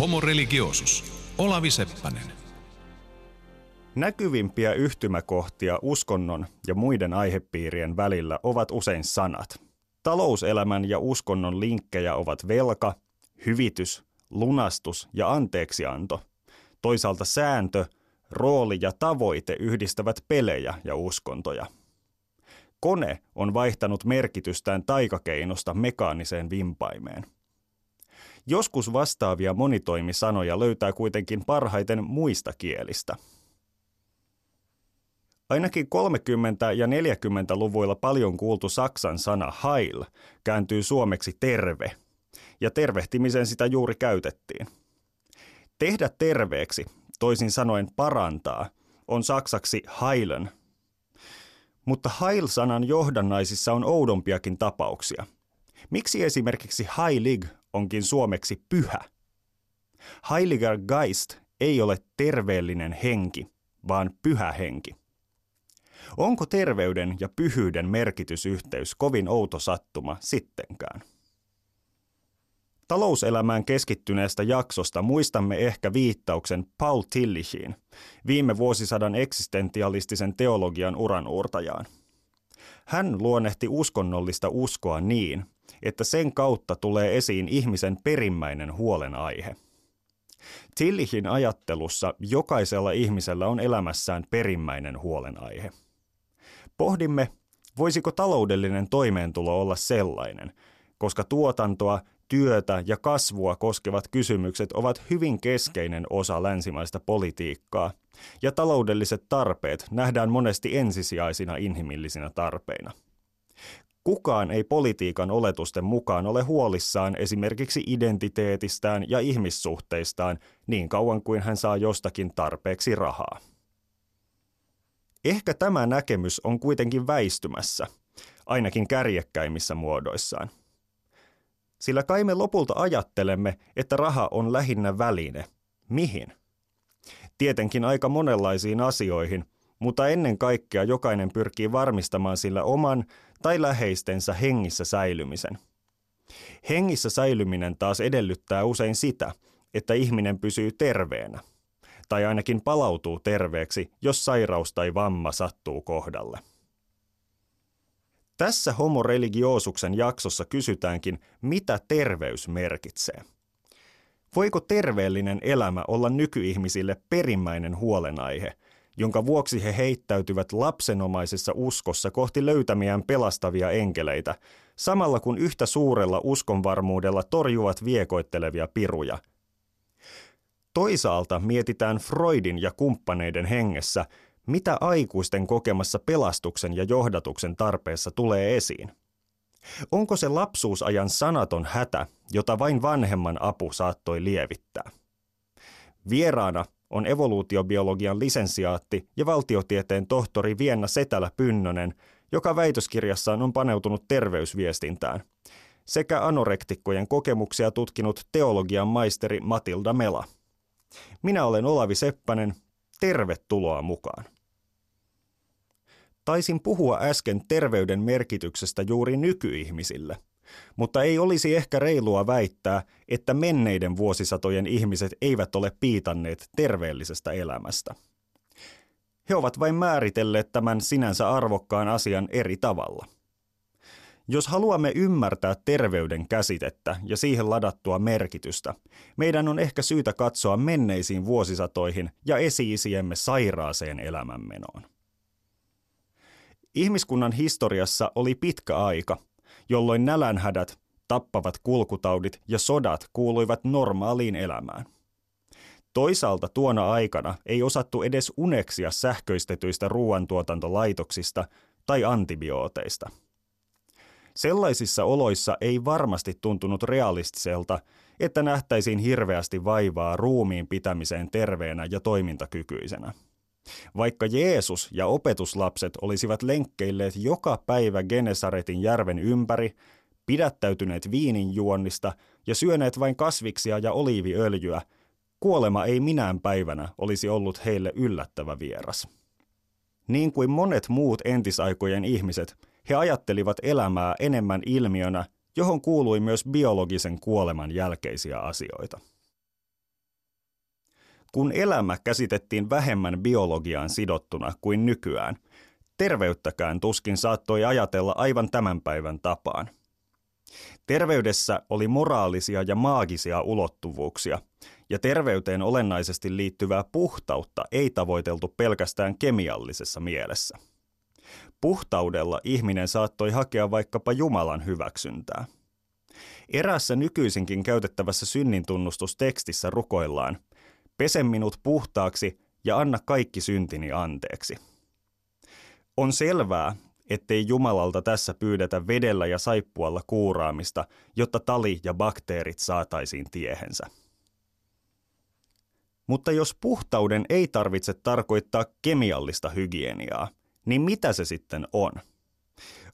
Homo religiosus. Olavi Seppänen. Näkyvimpiä yhtymäkohtia uskonnon ja muiden aihepiirien välillä ovat usein sanat. Talouselämän ja uskonnon linkkejä ovat velka, hyvitys, lunastus ja anteeksianto. Toisaalta sääntö, rooli ja tavoite yhdistävät pelejä ja uskontoja. Kone on vaihtanut merkitystään taikakeinosta mekaaniseen vimpaimeen. Joskus vastaavia monitoimisanoja löytää kuitenkin parhaiten muista kielistä. Ainakin 30- ja 40-luvuilla paljon kuultu saksan sana heil kääntyy suomeksi terve, ja tervehtimisen sitä juuri käytettiin. Tehdä terveeksi, toisin sanoen parantaa, on saksaksi heilen. Mutta heil-sanan johdannaisissa on oudompiakin tapauksia. Miksi esimerkiksi heilig onkin suomeksi pyhä? Heiliger Geist ei ole terveellinen henki, vaan pyhä henki. Onko terveyden ja pyhyyden merkitysyhteys kovin outo sattuma sittenkään? Talouselämään keskittyneestä jaksosta muistamme ehkä viittauksen Paul Tillichiin, viime vuosisadan eksistentialistisen teologian uranuurtajaan. Hän luonnehti uskonnollista uskoa niin, että sen kautta tulee esiin ihmisen perimmäinen huolenaihe. Tillichin ajattelussa jokaisella ihmisellä on elämässään perimmäinen huolenaihe. Pohdimme, voisiko taloudellinen toimeentulo olla sellainen, koska tuotantoa, työtä ja kasvua koskevat kysymykset ovat hyvin keskeinen osa länsimaista politiikkaa, ja taloudelliset tarpeet nähdään monesti ensisijaisina inhimillisinä tarpeina. Kukaan ei politiikan oletusten mukaan ole huolissaan esimerkiksi identiteetistään ja ihmissuhteistaan niin kauan kuin hän saa jostakin tarpeeksi rahaa. Ehkä tämä näkemys on kuitenkin väistymässä, ainakin kärjekkäimmissä muodoissaan. Sillä kai me lopulta ajattelemme, että raha on lähinnä väline. Mihin? Tietenkin aika monenlaisiin asioihin, mutta ennen kaikkea jokainen pyrkii varmistamaan sillä oman tai läheistensä hengissä säilymisen. Hengissä säilyminen taas edellyttää usein sitä, että ihminen pysyy terveenä, tai ainakin palautuu terveeksi, jos sairaus tai vamma sattuu kohdalle. Tässä Homo religiosuksen jaksossa kysytäänkin, mitä terveys merkitsee. Voiko terveellinen elämä olla nykyihmisille perimmäinen huolenaihe, jonka vuoksi he heittäytyvät lapsenomaisessa uskossa kohti löytämiään pelastavia enkeleitä, samalla kun yhtä suurella uskonvarmuudella torjuvat viekoittelevia piruja. Toisaalta mietitään Freudin ja kumppaneiden hengessä, mitä aikuisten kokemassa pelastuksen ja johdatuksen tarpeessa tulee esiin. Onko se lapsuusajan sanaton hätä, jota vain vanhemman apu saattoi lievittää? Vieraana on evoluutiobiologian lisensiaatti ja valtiotieteen tohtori Vienna Setälä Pynnönen, joka väitöskirjassaan on paneutunut terveysviestintään, sekä anorektikkojen kokemuksia tutkinut teologian maisteri Matilda Mela. Minä olen Olavi Seppänen, tervetuloa mukaan. Taisin puhua äsken terveyden merkityksestä juuri nykyihmisille – mutta ei olisi ehkä reilua väittää, että menneiden vuosisatojen ihmiset eivät ole piitanneet terveellisestä elämästä. He ovat vain määritelleet tämän sinänsä arvokkaan asian eri tavalla. Jos haluamme ymmärtää terveyden käsitettä ja siihen ladattua merkitystä, meidän on ehkä syytä katsoa menneisiin vuosisatoihin ja esi-isiemme sairaaseen elämänmenoon. Ihmiskunnan historiassa oli pitkä aika – jolloin nälänhädät, tappavat kulkutaudit ja sodat kuuluivat normaaliin elämään. Toisaalta tuona aikana ei osattu edes uneksia sähköistetyistä ruoantuotantolaitoksista tai antibiooteista. Sellaisissa oloissa ei varmasti tuntunut realistiselta, että nähtäisiin hirveästi vaivaa ruumiin pitämiseen terveenä ja toimintakykyisenä. Vaikka Jeesus ja opetuslapset olisivat lenkkeilleet joka päivä Genesaretin järven ympäri, pidättäytyneet viinin juonnista ja syöneet vain kasviksia ja oliiviöljyä, kuolema ei minään päivänä olisi ollut heille yllättävä vieras. Niin kuin monet muut entisaikojen ihmiset, he ajattelivat elämää enemmän ilmiönä, johon kuului myös biologisen kuoleman jälkeisiä asioita. Kun elämä käsitettiin vähemmän biologiaan sidottuna kuin nykyään, terveyttäkään tuskin saattoi ajatella aivan tämän päivän tapaan. Terveydessä oli moraalisia ja maagisia ulottuvuuksia, ja terveyteen olennaisesti liittyvää puhtautta ei tavoiteltu pelkästään kemiallisessa mielessä. Puhtaudella ihminen saattoi hakea vaikkapa Jumalan hyväksyntää. Erässä nykyisinkin käytettävässä synnintunnustustekstissä rukoillaan, pese minut puhtaaksi ja anna kaikki syntini anteeksi. On selvää, ettei Jumalalta tässä pyydetä vedellä ja saippualla kuuraamista, jotta tali ja bakteerit saataisiin tiehensä. Mutta jos puhtauden ei tarvitse tarkoittaa kemiallista hygieniaa, niin mitä se sitten on?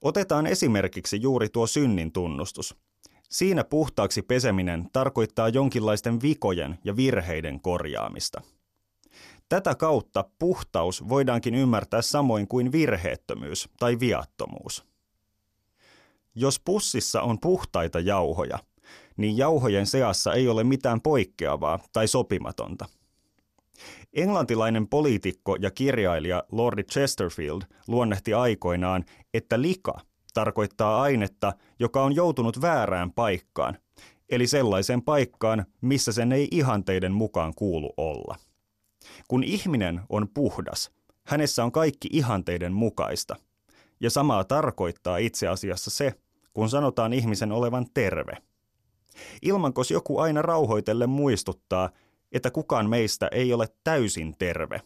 Otetaan esimerkiksi juuri tuo synnin tunnustus. Siinä puhtaaksi peseminen tarkoittaa jonkinlaisten vikojen ja virheiden korjaamista. Tätä kautta puhtaus voidaankin ymmärtää samoin kuin virheettömyys tai viattomuus. Jos pussissa on puhtaita jauhoja, niin jauhojen seassa ei ole mitään poikkeavaa tai sopimatonta – Englantilainen poliitikko ja kirjailija Lordi Chesterfield luonnehti aikoinaan, että lika tarkoittaa ainetta, joka on joutunut väärään paikkaan, eli sellaiseen paikkaan, missä sen ei ihanteiden mukaan kuulu olla. Kun ihminen on puhdas, hänessä on kaikki ihanteiden mukaista. Ja samaa tarkoittaa itse asiassa se, kun sanotaan ihmisen olevan terve. Ilmankos joku aina rauhoitellen muistuttaa, että kukaan meistä ei ole täysin terve.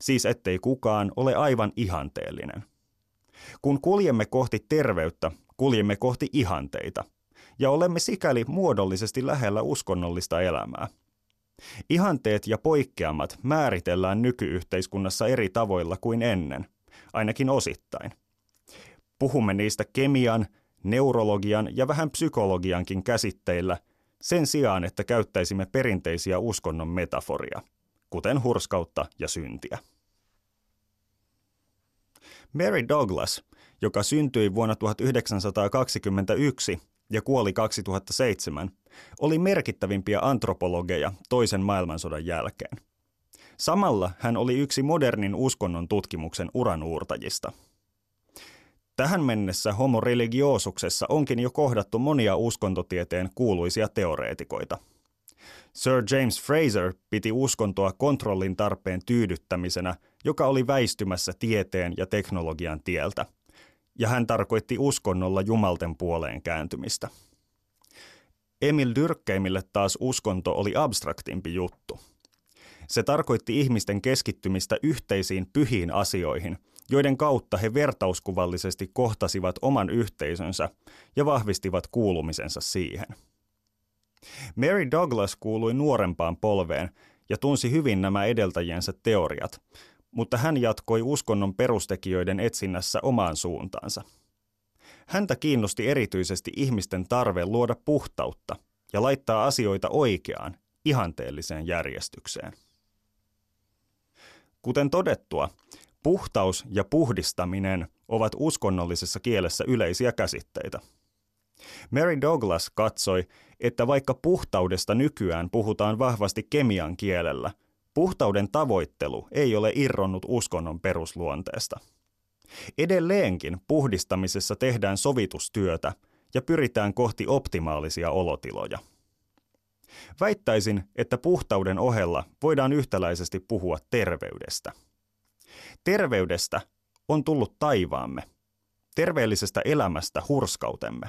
Siis ettei kukaan ole aivan ihanteellinen. Kun kuljemme kohti terveyttä, kuljemme kohti ihanteita, ja olemme sikäli muodollisesti lähellä uskonnollista elämää. Ihanteet ja poikkeamat määritellään nykyyhteiskunnassa eri tavoilla kuin ennen, ainakin osittain. Puhumme niistä kemian, neurologian ja vähän psykologiankin käsitteillä – sen sijaan, että käyttäisimme perinteisiä uskonnon metaforia, kuten hurskautta ja syntiä. Mary Douglas, joka syntyi vuonna 1921 ja kuoli 2007, oli merkittävimpiä antropologeja toisen maailmansodan jälkeen. Samalla hän oli yksi modernin uskonnon tutkimuksen uranuurtajista – Tähän mennessä homo religioosuksessa onkin jo kohdattu monia uskontotieteen kuuluisia teoreetikoita. Sir James Fraser piti uskontoa kontrollin tarpeen tyydyttämisenä, joka oli väistymässä tieteen ja teknologian tieltä. Ja hän tarkoitti uskonnolla jumalten puoleen kääntymistä. Emil Dyrkkeimille taas uskonto oli abstraktimpi juttu. Se tarkoitti ihmisten keskittymistä yhteisiin pyhiin asioihin – joiden kautta he vertauskuvallisesti kohtasivat oman yhteisönsä ja vahvistivat kuulumisensa siihen. Mary Douglas kuului nuorempaan polveen ja tunsi hyvin nämä edeltäjiensä teoriat, mutta hän jatkoi uskonnon perustekijöiden etsinnässä omaan suuntaansa. Häntä kiinnosti erityisesti ihmisten tarve luoda puhtautta ja laittaa asioita oikeaan, ihanteelliseen järjestykseen. Kuten todettua, Puhtaus ja puhdistaminen ovat uskonnollisessa kielessä yleisiä käsitteitä. Mary Douglas katsoi, että vaikka puhtaudesta nykyään puhutaan vahvasti kemian kielellä, puhtauden tavoittelu ei ole irronnut uskonnon perusluonteesta. Edelleenkin puhdistamisessa tehdään sovitustyötä ja pyritään kohti optimaalisia olotiloja. Väittäisin, että puhtauden ohella voidaan yhtäläisesti puhua terveydestä – Terveydestä on tullut taivaamme. Terveellisestä elämästä hurskautemme.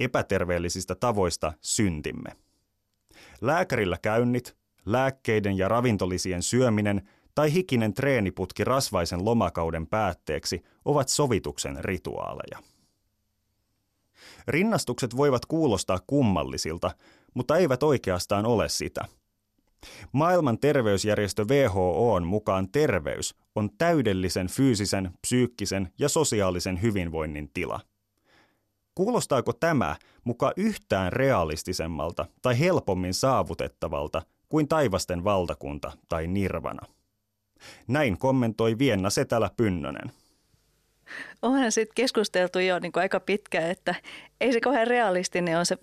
Epäterveellisistä tavoista syntimme. Lääkärillä käynnit, lääkkeiden ja ravintolisien syöminen tai hikinen treeniputki rasvaisen lomakauden päätteeksi ovat sovituksen rituaaleja. Rinnastukset voivat kuulostaa kummallisilta, mutta eivät oikeastaan ole sitä – Maailman terveysjärjestö WHOn mukaan terveys on täydellisen fyysisen, psyykkisen ja sosiaalisen hyvinvoinnin tila. Kuulostaako tämä muka yhtään realistisemmalta tai helpommin saavutettavalta kuin taivasten valtakunta tai nirvana? Näin kommentoi Vienna Setälä Pynnönen. Onhan sitten keskusteltu jo niin kuin aika pitkään, että ei se kauhean realistinen on se,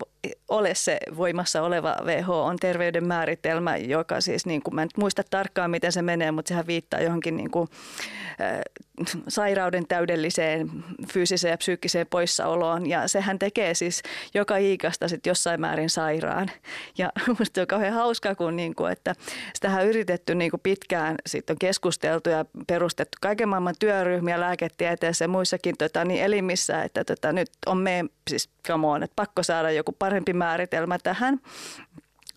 ole se voimassa oleva WHO on terveyden määritelmä, joka siis, niin kuin, mä en muista tarkkaan miten se menee, mutta sehän viittaa johonkin niin kuin, äh, sairauden täydelliseen fyysiseen ja psyykkiseen poissaoloon. Ja sehän tekee siis joka iikasta sit jossain määrin sairaan. Ja musta on kauhean hauska, kun niin kuin, että sitähän on yritetty niin kuin pitkään, sitten on keskusteltu ja perustettu kaiken maailman työryhmiä lääketieteessä ja muissakin tota, niin elimissä, että tota, nyt on me siis come on, että pakko saada joku parempi määritelmä tähän.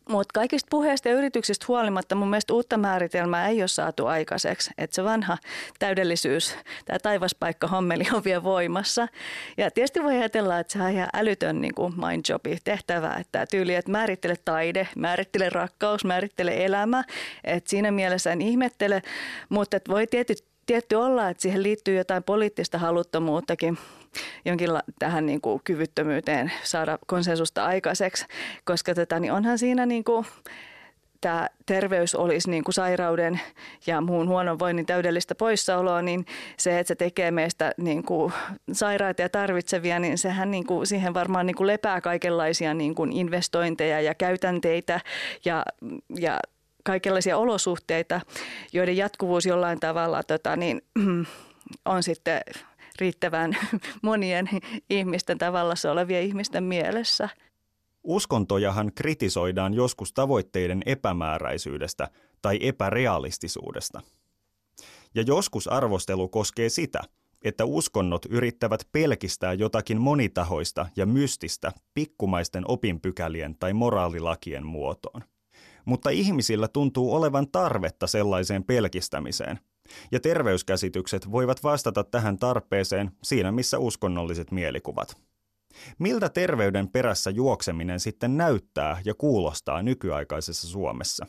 Mutta kaikista puheista ja yrityksistä huolimatta mun mielestä uutta määritelmää ei ole saatu aikaiseksi. Että se vanha täydellisyys, tämä taivaspaikka hommeli on vielä voimassa. Ja tietysti voi ajatella, että se on ihan älytön niin kuin mindjobi tehtävä. Että tyyli, että määrittele taide, määrittele rakkaus, määrittele elämä. Että siinä mielessä en ihmettele, mutta voi tietysti tietty olla, että siihen liittyy jotain poliittista haluttomuuttakin jonkin tähän niin kuin kyvyttömyyteen saada konsensusta aikaiseksi, koska tota, niin onhan siinä niin kuin, tämä terveys olisi niin kuin sairauden ja muun huonon täydellistä poissaoloa, niin se, että se tekee meistä niin kuin sairaita ja tarvitsevia, niin sehän niin kuin, siihen varmaan niin kuin lepää kaikenlaisia niin kuin investointeja ja käytänteitä ja, ja kaikenlaisia olosuhteita, joiden jatkuvuus jollain tavalla tota, niin, on sitten riittävän monien ihmisten tavallassa olevien ihmisten mielessä. Uskontojahan kritisoidaan joskus tavoitteiden epämääräisyydestä tai epärealistisuudesta. Ja joskus arvostelu koskee sitä, että uskonnot yrittävät pelkistää jotakin monitahoista ja mystistä pikkumaisten opinpykälien tai moraalilakien muotoon. Mutta ihmisillä tuntuu olevan tarvetta sellaiseen pelkistämiseen – ja terveyskäsitykset voivat vastata tähän tarpeeseen siinä missä uskonnolliset mielikuvat. Miltä terveyden perässä juokseminen sitten näyttää ja kuulostaa nykyaikaisessa Suomessa?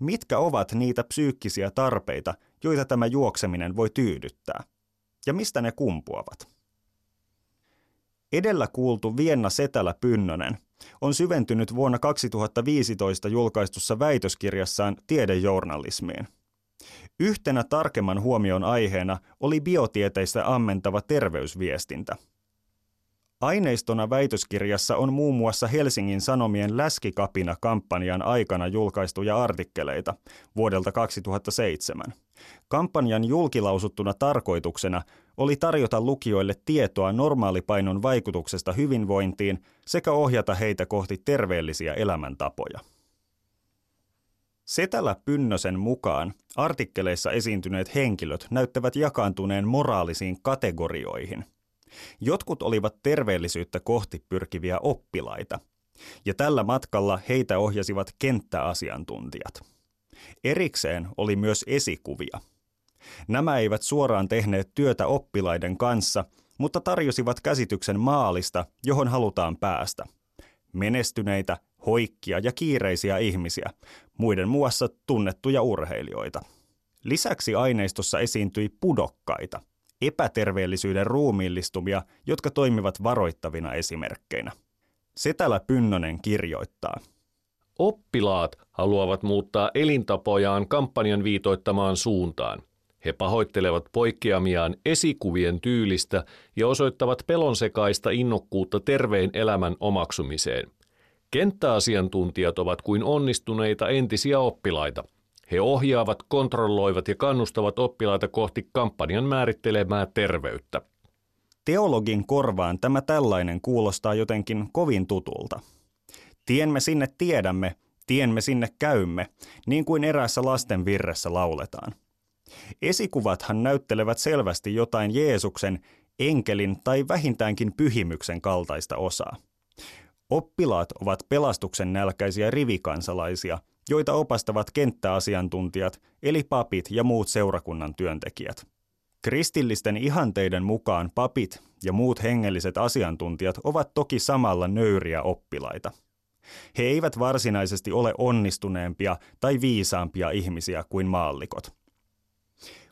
Mitkä ovat niitä psyykkisiä tarpeita, joita tämä juokseminen voi tyydyttää? Ja mistä ne kumpuavat? Edellä kuultu Vienna Setälä Pynnönen on syventynyt vuonna 2015 julkaistussa väitöskirjassaan tiedejournalismiin – Yhtenä tarkemman huomion aiheena oli biotieteistä ammentava terveysviestintä. Aineistona väitöskirjassa on muun muassa Helsingin Sanomien Läskikapina-kampanjan aikana julkaistuja artikkeleita vuodelta 2007. Kampanjan julkilausuttuna tarkoituksena oli tarjota lukijoille tietoa normaalipainon vaikutuksesta hyvinvointiin sekä ohjata heitä kohti terveellisiä elämäntapoja. Setälä Pynnösen mukaan artikkeleissa esiintyneet henkilöt näyttävät jakaantuneen moraalisiin kategorioihin. Jotkut olivat terveellisyyttä kohti pyrkiviä oppilaita, ja tällä matkalla heitä ohjasivat kenttäasiantuntijat. Erikseen oli myös esikuvia. Nämä eivät suoraan tehneet työtä oppilaiden kanssa, mutta tarjosivat käsityksen maalista, johon halutaan päästä. Menestyneitä, hoikkia ja kiireisiä ihmisiä, muiden muassa tunnettuja urheilijoita. Lisäksi aineistossa esiintyi pudokkaita, epäterveellisyyden ruumiillistumia, jotka toimivat varoittavina esimerkkeinä. Setälä Pynnönen kirjoittaa. Oppilaat haluavat muuttaa elintapojaan kampanjan viitoittamaan suuntaan. He pahoittelevat poikkeamiaan esikuvien tyylistä ja osoittavat pelonsekaista innokkuutta terveen elämän omaksumiseen – Kenttäasiantuntijat ovat kuin onnistuneita entisiä oppilaita. He ohjaavat, kontrolloivat ja kannustavat oppilaita kohti kampanjan määrittelemää terveyttä. Teologin korvaan tämä tällainen kuulostaa jotenkin kovin tutulta. Tiemme sinne tiedämme, tiemme sinne käymme, niin kuin eräässä lasten virressä lauletaan. Esikuvathan näyttelevät selvästi jotain Jeesuksen, enkelin tai vähintäänkin pyhimyksen kaltaista osaa. Oppilaat ovat pelastuksen nälkäisiä rivikansalaisia, joita opastavat kenttäasiantuntijat, eli papit ja muut seurakunnan työntekijät. Kristillisten ihanteiden mukaan papit ja muut hengelliset asiantuntijat ovat toki samalla nöyriä oppilaita. He eivät varsinaisesti ole onnistuneempia tai viisaampia ihmisiä kuin maallikot.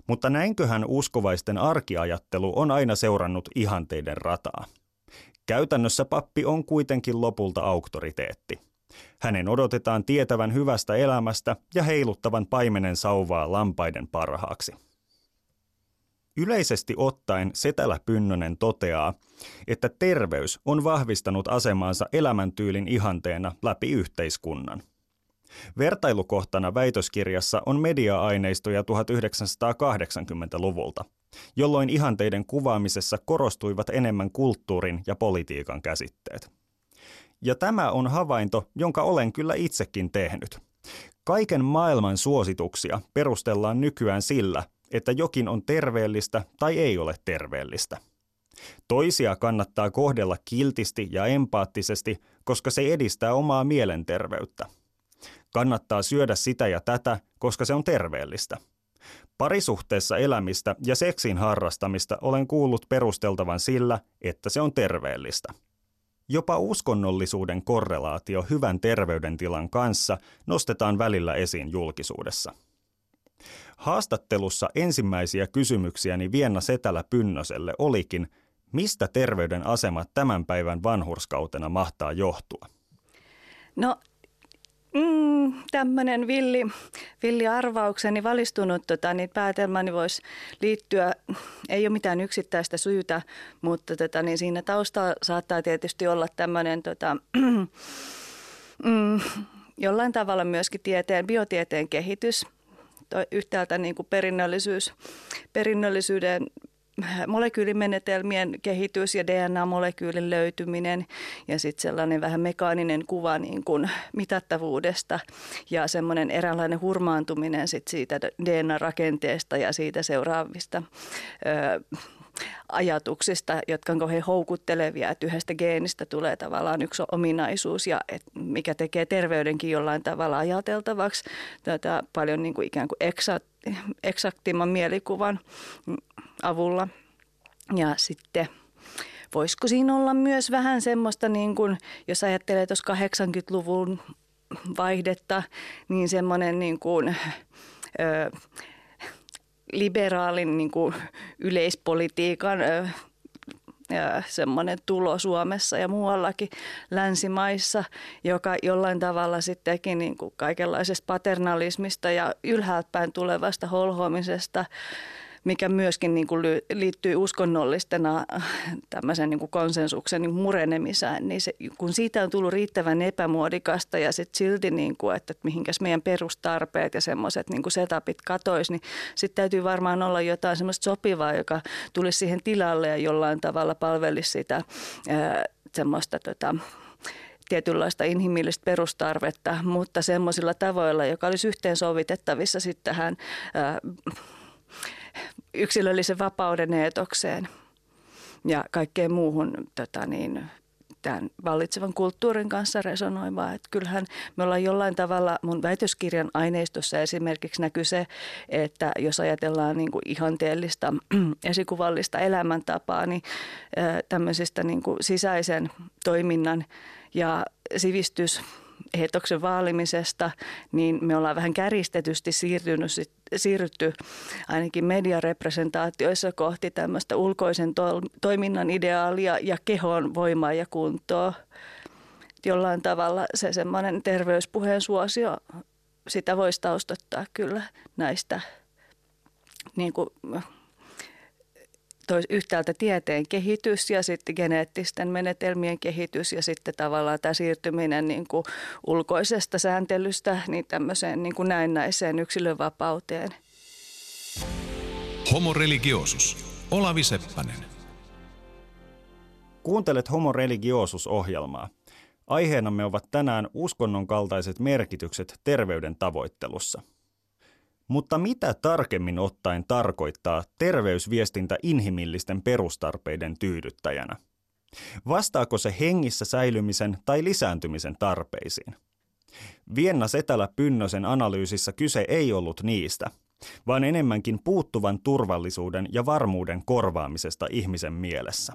Mutta näinköhän uskovaisten arkiajattelu on aina seurannut ihanteiden rataa. Käytännössä pappi on kuitenkin lopulta auktoriteetti. Hänen odotetaan tietävän hyvästä elämästä ja heiluttavan paimenen sauvaa lampaiden parhaaksi. Yleisesti ottaen Setälä Pynnönen toteaa, että terveys on vahvistanut asemaansa elämäntyylin ihanteena läpi yhteiskunnan. Vertailukohtana väitöskirjassa on media-aineistoja 1980-luvulta, jolloin ihanteiden kuvaamisessa korostuivat enemmän kulttuurin ja politiikan käsitteet. Ja tämä on havainto, jonka olen kyllä itsekin tehnyt. Kaiken maailman suosituksia perustellaan nykyään sillä, että jokin on terveellistä tai ei ole terveellistä. Toisia kannattaa kohdella kiltisti ja empaattisesti, koska se edistää omaa mielenterveyttä. Kannattaa syödä sitä ja tätä, koska se on terveellistä. Parisuhteessa elämistä ja seksin harrastamista olen kuullut perusteltavan sillä, että se on terveellistä. Jopa uskonnollisuuden korrelaatio hyvän terveydentilan kanssa nostetaan välillä esiin julkisuudessa. Haastattelussa ensimmäisiä kysymyksiäni Vienna Setälä Pynnöselle olikin, mistä terveyden asema tämän päivän vanhurskautena mahtaa johtua? No mm, tämmöinen villi, villi arvaukseni valistunut tota, niin päätelmäni voisi liittyä, ei ole mitään yksittäistä syytä, mutta tota, niin siinä taustalla saattaa tietysti olla tämmöinen tota, mm, jollain tavalla myöskin tieteen, biotieteen kehitys, yhtäältä niin kuin perinnöllisyys, perinnöllisyyden molekyylimenetelmien kehitys ja DNA-molekyylin löytyminen ja sitten sellainen vähän mekaaninen kuva niin kuin mitattavuudesta ja semmoinen eräänlainen hurmaantuminen sit siitä DNA-rakenteesta ja siitä seuraavista ö, ajatuksista, jotka on kauhean houkuttelevia, että yhdestä geenistä tulee tavallaan yksi ominaisuus ja et mikä tekee terveydenkin jollain tavalla ajateltavaksi tätä paljon niin kuin ikään kuin eksaktimman mielikuvan avulla. Ja sitten voisiko siinä olla myös vähän semmoista, niin kuin, jos ajattelee tuossa 80-luvun vaihdetta, niin semmoinen niin kuin, ö, liberaalin niin kuin yleispolitiikan ö, semmoinen tulo Suomessa ja muuallakin länsimaissa, joka jollain tavalla sittenkin niin kuin kaikenlaisesta paternalismista ja ylhäältä päin tulevasta holhoamisesta mikä myöskin niin kuin liittyy uskonnollistena äh, tämmöisen niin kuin konsensuksen niin murenemiseen, niin se, kun siitä on tullut riittävän epämuodikasta ja sitten silti, niin kuin, että, että mihinkäs meidän perustarpeet ja semmoiset niin kuin setupit katois, niin sitten täytyy varmaan olla jotain semmoista sopivaa, joka tulisi siihen tilalle ja jollain tavalla palvelisi sitä äh, semmoista tota, tietynlaista inhimillistä perustarvetta, mutta semmoisilla tavoilla, joka olisi yhteensovitettavissa sitten tähän ää, äh, yksilöllisen vapauden eetokseen ja kaikkeen muuhun tota niin, tämän vallitsevan kulttuurin kanssa resonoivaa. Että kyllähän me ollaan jollain tavalla, mun väitöskirjan aineistossa esimerkiksi näkyy se, että jos ajatellaan niin kuin ihanteellista esikuvallista elämäntapaa, niin tämmöisistä niin kuin sisäisen toiminnan ja sivistys eetoksen vaalimisesta, niin me ollaan vähän käristetysti siirtynyt, siirrytty ainakin mediarepresentaatioissa kohti tämmöistä ulkoisen to, toiminnan ideaalia ja kehon voimaa ja kuntoa. Jollain tavalla se semmoinen terveyspuheen suosio, sitä voisi taustottaa kyllä näistä niin kuin tois yhtäältä tieteen kehitys ja sitten geneettisten menetelmien kehitys ja sitten tavallaan tämä siirtyminen niin kuin ulkoisesta sääntelystä niin tämmöiseen niin kuin näennäiseen yksilönvapauteen. Homo religiosus. Olavi Seppänen. Kuuntelet Homo religiosus-ohjelmaa. Aiheenamme ovat tänään uskonnon kaltaiset merkitykset terveyden tavoittelussa – mutta mitä tarkemmin ottaen tarkoittaa terveysviestintä inhimillisten perustarpeiden tyydyttäjänä? Vastaako se hengissä säilymisen tai lisääntymisen tarpeisiin? Vienna Setälä Pynnösen analyysissä kyse ei ollut niistä, vaan enemmänkin puuttuvan turvallisuuden ja varmuuden korvaamisesta ihmisen mielessä.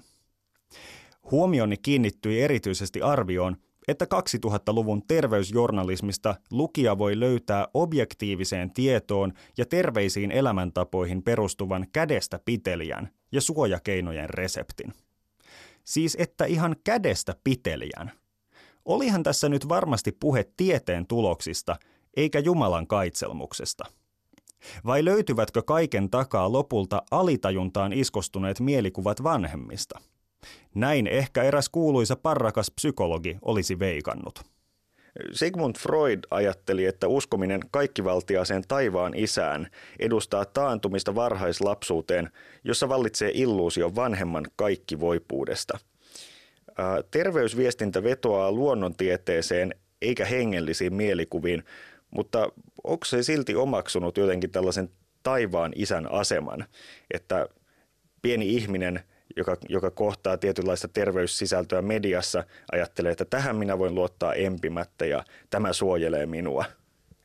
Huomioni kiinnittyi erityisesti arvioon, että 2000-luvun terveysjournalismista lukija voi löytää objektiiviseen tietoon ja terveisiin elämäntapoihin perustuvan kädestä pitelijän ja suojakeinojen reseptin. Siis että ihan kädestä pitelijän. Olihan tässä nyt varmasti puhe tieteen tuloksista, eikä Jumalan kaitselmuksesta. Vai löytyvätkö kaiken takaa lopulta alitajuntaan iskostuneet mielikuvat vanhemmista? Näin ehkä eräs kuuluisa parrakas psykologi olisi veikannut. Sigmund Freud ajatteli, että uskominen kaikkivaltiaaseen taivaan isään edustaa taantumista varhaislapsuuteen, jossa vallitsee illuusio vanhemman kaikkivoipuudesta. Terveysviestintä vetoaa luonnontieteeseen eikä hengellisiin mielikuviin, mutta onko se silti omaksunut jotenkin tällaisen taivaan isän aseman, että pieni ihminen, joka, joka kohtaa tietynlaista terveyssisältöä mediassa, ajattelee, että tähän minä voin luottaa empimättä ja tämä suojelee minua?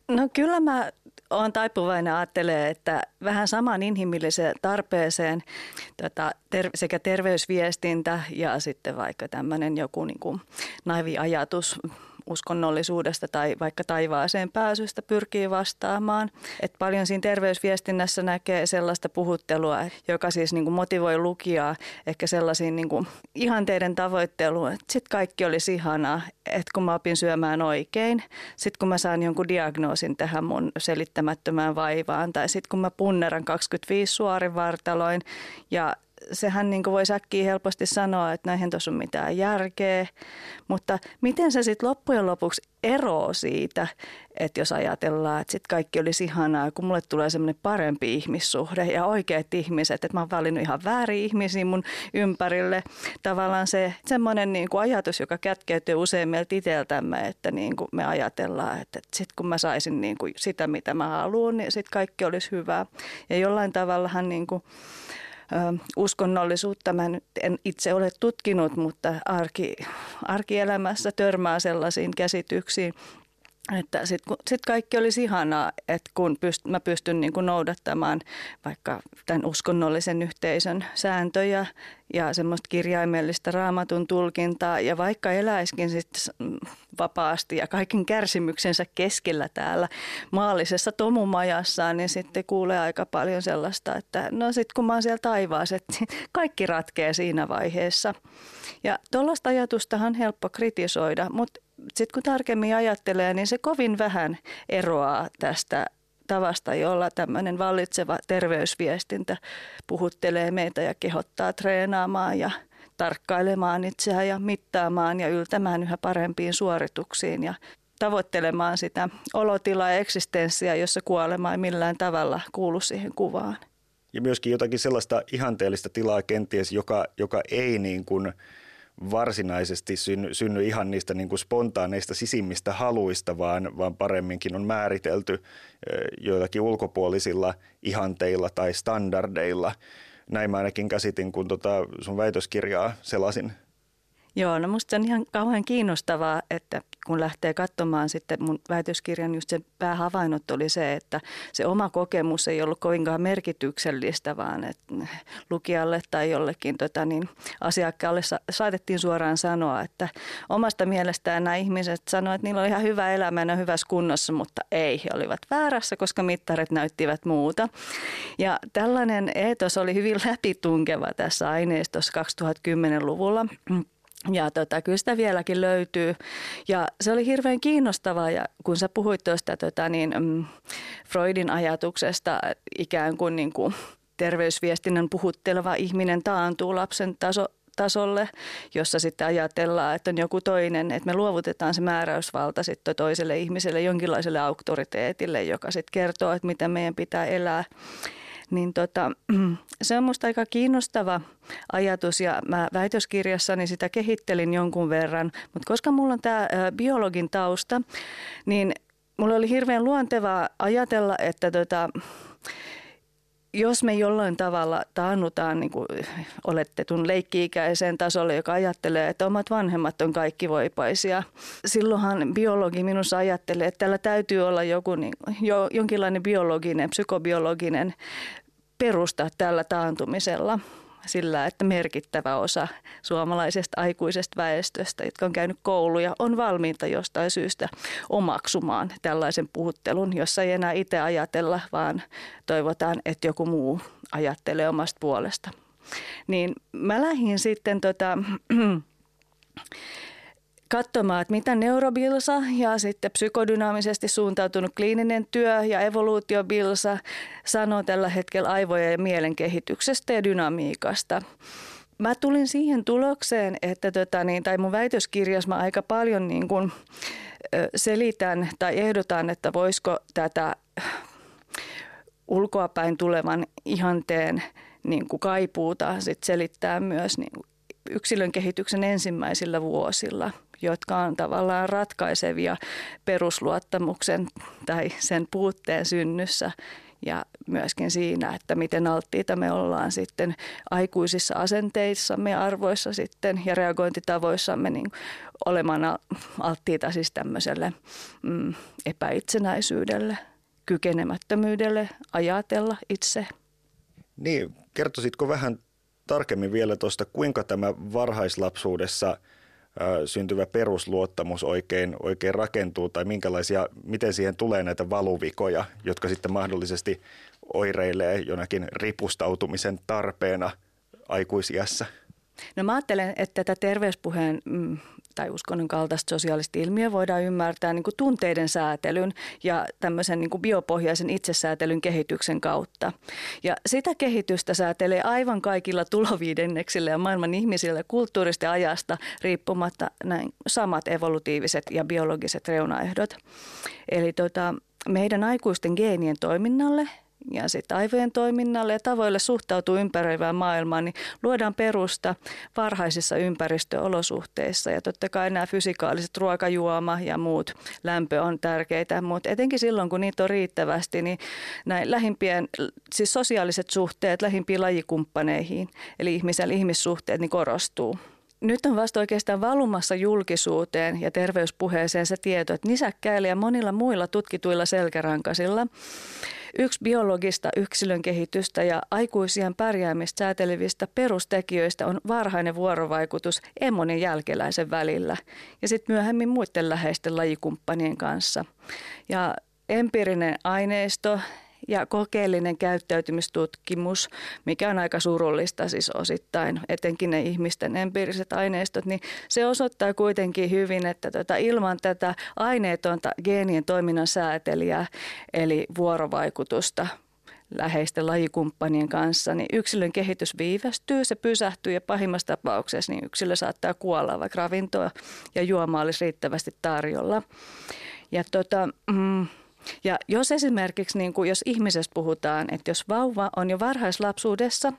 No kyllä mä olen taipuvainen ajattelee, että vähän samaan inhimilliseen tarpeeseen tota, ter- sekä terveysviestintä ja sitten vaikka tämmöinen joku niin kuin naivi ajatus uskonnollisuudesta tai vaikka taivaaseen pääsystä pyrkii vastaamaan. Et paljon siinä terveysviestinnässä näkee sellaista puhuttelua, joka siis niin kuin motivoi lukijaa ehkä sellaisiin niin kuin ihanteiden tavoitteluun, että sitten kaikki olisi ihanaa, että kun mä opin syömään oikein, sitten kun mä saan jonkun diagnoosin tähän mun selittämättömään vaivaan tai sitten kun mä punneran 25 suorivartaloin ja sehän niin voi säkkiä helposti sanoa, että näihin tuossa on mitään järkeä, mutta miten se sitten loppujen lopuksi eroo siitä, että jos ajatellaan, että sitten kaikki olisi ihanaa, kun mulle tulee semmoinen parempi ihmissuhde ja oikeat ihmiset, että mä oon valinnut ihan väärin ihmisiä mun ympärille. Tavallaan se semmoinen niin kuin ajatus, joka kätkeytyy usein meiltä itseltämme, että niin kuin me ajatellaan, että, että sitten kun mä saisin niin kuin sitä, mitä mä haluan, niin sitten kaikki olisi hyvää. Ja jollain tavallahan niin kuin uskonnollisuutta mä nyt en itse ole tutkinut, mutta arki, arkielämässä törmää sellaisiin käsityksiin, että sitten sit kaikki olisi ihanaa, että kun pyst, mä pystyn niin kuin noudattamaan vaikka tämän uskonnollisen yhteisön sääntöjä ja semmoista kirjaimellista raamatun tulkintaa ja vaikka eläiskin sitten vapaasti ja kaiken kärsimyksensä keskellä täällä maallisessa tomumajassaan, niin sitten kuulee aika paljon sellaista, että no sitten kun mä oon siellä taivaassa, että kaikki ratkee siinä vaiheessa. Ja tuollaista ajatustahan on helppo kritisoida, mutta sitten kun tarkemmin ajattelee, niin se kovin vähän eroaa tästä tavasta, jolla tämmöinen vallitseva terveysviestintä puhuttelee meitä ja kehottaa treenaamaan ja tarkkailemaan itseään ja mittaamaan ja yltämään yhä parempiin suorituksiin ja tavoittelemaan sitä olotilaa ja eksistenssiä, jossa kuolema ei millään tavalla kuulu siihen kuvaan. Ja myöskin jotakin sellaista ihanteellista tilaa kenties, joka, joka ei niin kuin – varsinaisesti synny, synny ihan niistä niin kuin spontaaneista sisimmistä haluista, vaan, vaan paremminkin on määritelty joillakin ulkopuolisilla ihanteilla tai standardeilla. Näin mä ainakin käsitin, kun tota sun väitöskirjaa selasin. Joo, no musta on ihan kauhean kiinnostavaa, että kun lähtee katsomaan sitten mun väitöskirjan, just se päähavainnot oli se, että se oma kokemus ei ollut kovinkaan merkityksellistä, vaan että lukijalle tai jollekin tota niin, asiakkaalle sa- saatettiin suoraan sanoa, että omasta mielestään nämä ihmiset sanoivat, että niillä oli ihan hyvä elämä ja hyvässä kunnossa, mutta ei, he olivat väärässä, koska mittarit näyttivät muuta. Ja tällainen eetos oli hyvin läpitunkeva tässä aineistossa 2010-luvulla. Ja tota, kyllä sitä vieläkin löytyy. Ja se oli hirveän kiinnostavaa, ja kun sä puhuit tuosta tota, niin, mm, Freudin ajatuksesta ikään kuin, niin kuin terveysviestinnän puhutteleva ihminen taantuu lapsen taso, tasolle, jossa sitten ajatellaan, että on joku toinen, että me luovutetaan se määräysvalta sitten toiselle ihmiselle, jonkinlaiselle auktoriteetille, joka sitten kertoo, että miten meidän pitää elää niin tota, se on minusta aika kiinnostava ajatus ja mä väitöskirjassani sitä kehittelin jonkun verran, mutta koska mulla on tämä biologin tausta, niin mulla oli hirveän luontevaa ajatella, että tota, jos me jollain tavalla taannutaan niin kuin olettetun leikki-ikäiseen tasolle, joka ajattelee, että omat vanhemmat on kaikki voipaisia, silloinhan biologi minussa ajattelee, että täällä täytyy olla joku, niin, jo, jonkinlainen biologinen, psykobiologinen perusta tällä taantumisella sillä, että merkittävä osa suomalaisesta aikuisesta väestöstä, jotka on käynyt kouluja, on valmiita jostain syystä omaksumaan tällaisen puhuttelun, jossa ei enää itse ajatella, vaan toivotaan, että joku muu ajattelee omasta puolesta. Niin mä lähdin sitten tota, katsomaan, että mitä neurobilsa ja sitten psykodynaamisesti suuntautunut kliininen työ ja evoluutiobilsa sanoo tällä hetkellä aivojen ja mielen kehityksestä ja dynamiikasta. Mä tulin siihen tulokseen, että tota, niin, tai mun väitöskirjassa mä aika paljon niin kun, selitän tai ehdotan, että voisiko tätä ulkoapäin tulevan ihanteen niin kuin kaipuuta sit selittää myös niin yksilön kehityksen ensimmäisillä vuosilla, jotka on tavallaan ratkaisevia perusluottamuksen tai sen puutteen synnyssä ja myöskin siinä, että miten alttiita me ollaan sitten aikuisissa asenteissamme arvoissa sitten ja reagointitavoissamme niin olemaan alttiita siis tämmöiselle mm, epäitsenäisyydelle, kykenemättömyydelle ajatella itse. Niin, kertoisitko vähän tarkemmin vielä tuosta, kuinka tämä varhaislapsuudessa syntyvä perusluottamus oikein, oikein rakentuu tai minkälaisia, miten siihen tulee näitä valuvikoja, jotka sitten mahdollisesti oireilee jonakin ripustautumisen tarpeena aikuisiässä? No mä ajattelen, että tätä terveyspuheen mm, tai uskonnon kaltaista sosiaalista ilmiöä voidaan ymmärtää niin kuin tunteiden säätelyn ja tämmöisen niin kuin biopohjaisen itsesäätelyn kehityksen kautta. Ja sitä kehitystä säätelee aivan kaikilla tuloviidenneksillä ja maailman ihmisillä kulttuurista ajasta riippumatta näin samat evolutiiviset ja biologiset reunaehdot. Eli tota, meidän aikuisten geenien toiminnalle ja sitten aivojen toiminnalle ja tavoille suhtautuu ympäröivään maailmaan, niin luodaan perusta varhaisissa ympäristöolosuhteissa. Ja totta kai nämä fysikaaliset ruokajuoma ja muut lämpö on tärkeitä, mutta etenkin silloin, kun niitä on riittävästi, niin näin lähimpien, siis sosiaaliset suhteet lähimpiin lajikumppaneihin, eli ihmisellä ihmissuhteet, niin korostuu. Nyt on vasta oikeastaan valumassa julkisuuteen ja terveyspuheeseen se tieto, että nisäkkäillä ja monilla muilla tutkituilla selkärankasilla Yksi biologista yksilön kehitystä ja aikuisien pärjäämistä säätelevistä perustekijöistä on varhainen vuorovaikutus emonin jälkeläisen välillä ja sitten myöhemmin muiden läheisten lajikumppanien kanssa. Ja empiirinen aineisto ja kokeellinen käyttäytymistutkimus, mikä on aika surullista siis osittain, etenkin ne ihmisten empiiriset aineistot, niin se osoittaa kuitenkin hyvin, että tota, ilman tätä aineetonta geenien toiminnan säätelijää, eli vuorovaikutusta läheisten lajikumppanien kanssa, niin yksilön kehitys viivästyy, se pysähtyy ja pahimmassa tapauksessa niin yksilö saattaa kuolla, vaikka ravintoa ja juomaa olisi riittävästi tarjolla. Ja tota, mm, ja jos esimerkiksi, niin kuin jos ihmisestä puhutaan, että jos vauva on jo varhaislapsuudessa,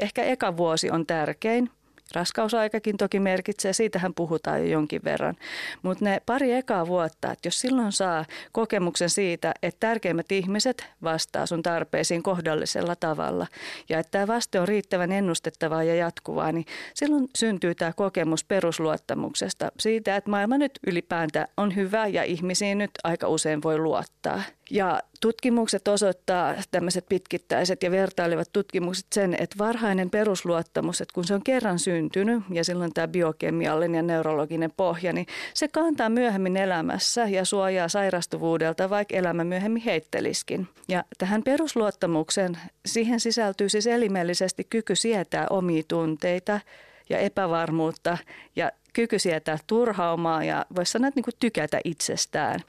ehkä eka vuosi on tärkein, Raskausaikakin toki merkitsee, siitähän puhutaan jo jonkin verran. Mutta ne pari ekaa vuotta, että jos silloin saa kokemuksen siitä, että tärkeimmät ihmiset vastaa sun tarpeisiin kohdallisella tavalla ja että tämä vaste on riittävän ennustettavaa ja jatkuvaa, niin silloin syntyy tämä kokemus perusluottamuksesta siitä, että maailma nyt ylipäätään on hyvä ja ihmisiin nyt aika usein voi luottaa. Ja tutkimukset osoittaa, tämmöiset pitkittäiset ja vertailevat tutkimukset sen, että varhainen perusluottamus, että kun se on kerran syntynyt ja silloin tämä biokemiallinen ja neurologinen pohja, niin se kantaa myöhemmin elämässä ja suojaa sairastuvuudelta, vaikka elämä myöhemmin heitteliskin. Ja tähän perusluottamukseen, siihen sisältyy siis elimellisesti kyky sietää omia tunteita ja epävarmuutta ja kyky sietää turhaumaa ja voisi sanoa, että niin tykätä itsestään.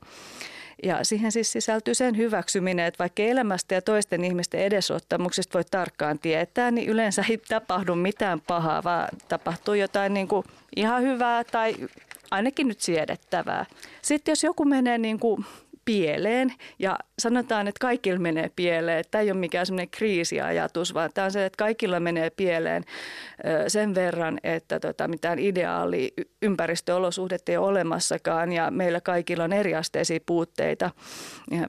Ja siihen siis sisältyy sen hyväksyminen, että vaikka elämästä ja toisten ihmisten edesottamuksista voi tarkkaan tietää, niin yleensä ei tapahdu mitään pahaa, vaan tapahtuu jotain niin kuin ihan hyvää tai ainakin nyt siedettävää. Sitten jos joku menee niin kuin pieleen ja sanotaan, että kaikilla menee pieleen. Tämä ei ole mikään semmoinen kriisiajatus, vaan tämä on se, että kaikilla menee pieleen sen verran, että tota, mitään ideaali ympäristöolosuhdet ei ole olemassakaan ja meillä kaikilla on eriasteisia puutteita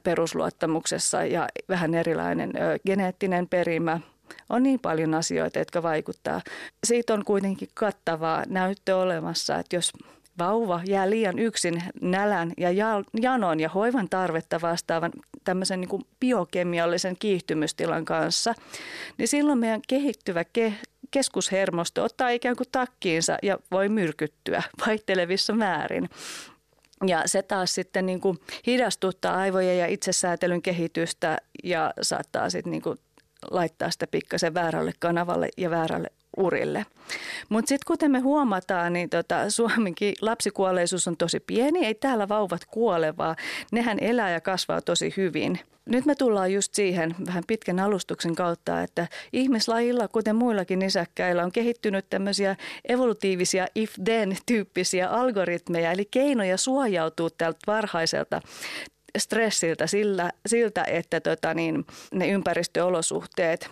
perusluottamuksessa ja vähän erilainen geneettinen perimä on niin paljon asioita, jotka vaikuttaa. Siitä on kuitenkin kattavaa näyttö olemassa, että jos vauva jää liian yksin nälän ja janon ja hoivan tarvetta vastaavan tämmöisen niin kuin biokemiallisen kiihtymystilan kanssa, niin silloin meidän kehittyvä ke- keskushermosto ottaa ikään kuin takkiinsa ja voi myrkyttyä vaihtelevissa määrin. Ja se taas sitten niin kuin hidastuttaa aivojen ja itsesäätelyn kehitystä ja saattaa sitten niin kuin laittaa sitä pikkasen väärälle kanavalle ja väärälle urille. Mutta sitten kuten me huomataan, niin tota, Suomenkin lapsikuolleisuus on tosi pieni. Ei täällä vauvat kuole, vaan nehän elää ja kasvaa tosi hyvin. Nyt me tullaan just siihen vähän pitkän alustuksen kautta, että ihmislajilla, kuten muillakin nisäkkäillä, on kehittynyt tämmöisiä evolutiivisia if-then-tyyppisiä algoritmeja, eli keinoja suojautua tältä varhaiselta stressiltä sillä, siltä, että tota niin, ne ympäristöolosuhteet,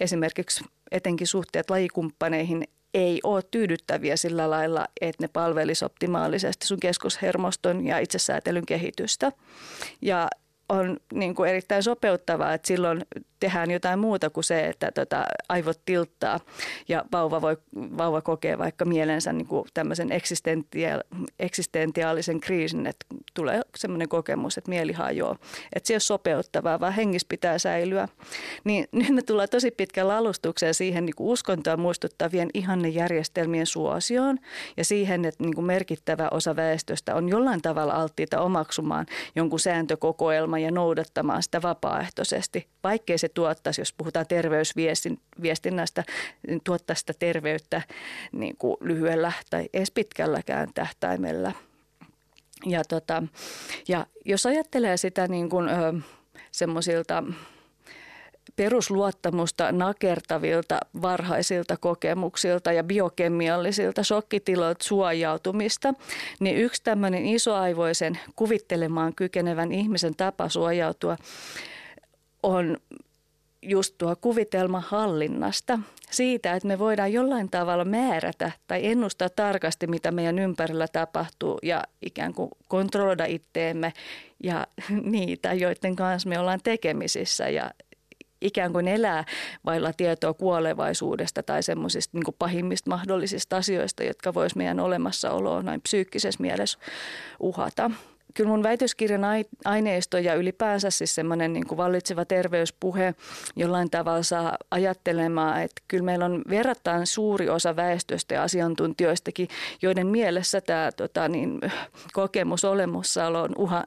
esimerkiksi etenkin suhteet lajikumppaneihin, ei ole tyydyttäviä sillä lailla, että ne palvelisi optimaalisesti sun keskushermoston ja itsesäätelyn kehitystä. Ja on niin kuin erittäin sopeuttavaa, että silloin tehdään jotain muuta kuin se, että tota, aivot tilttaa ja vauva, voi, vauva kokee vaikka mielensä niin kuin tämmöisen eksistentiaalisen kriisin, että tulee semmoinen kokemus, että mieli hajoaa. Että se on sopeuttavaa, vaan hengis pitää säilyä. Niin nyt me tullaan tosi pitkällä alustukseen siihen niin kuin uskontoa muistuttavien ihannejärjestelmien suosioon ja siihen, että niin kuin merkittävä osa väestöstä on jollain tavalla alttiita omaksumaan jonkun sääntökokoelman ja noudattamaan sitä vapaaehtoisesti, vaikkei se tuottaisi, jos puhutaan terveysviestinnästä, niin tuottaa sitä terveyttä niin kuin lyhyellä tai edes pitkälläkään tähtäimellä. Ja, tota, ja jos ajattelee sitä niin kuin, semmoisilta perusluottamusta nakertavilta varhaisilta kokemuksilta ja biokemiallisilta shokkitiloilta suojautumista, niin yksi tämmöinen isoaivoisen kuvittelemaan kykenevän ihmisen tapa suojautua on just tuo kuvitelma hallinnasta. Siitä, että me voidaan jollain tavalla määrätä tai ennustaa tarkasti, mitä meidän ympärillä tapahtuu ja ikään kuin kontrolloida itteemme ja niitä, joiden kanssa me ollaan tekemisissä ja ikään kuin elää vailla tietoa kuolevaisuudesta tai semmoisista niin pahimmista mahdollisista asioista, jotka vois meidän olemassaoloa noin psyykkisessä mielessä uhata kyllä mun väitöskirjan aineisto ja ylipäänsä siis semmoinen niin vallitseva terveyspuhe jollain tavalla saa ajattelemaan, että kyllä meillä on verrattain suuri osa väestöstä ja asiantuntijoistakin, joiden mielessä tämä tota, niin, kokemus olemassaolon uha,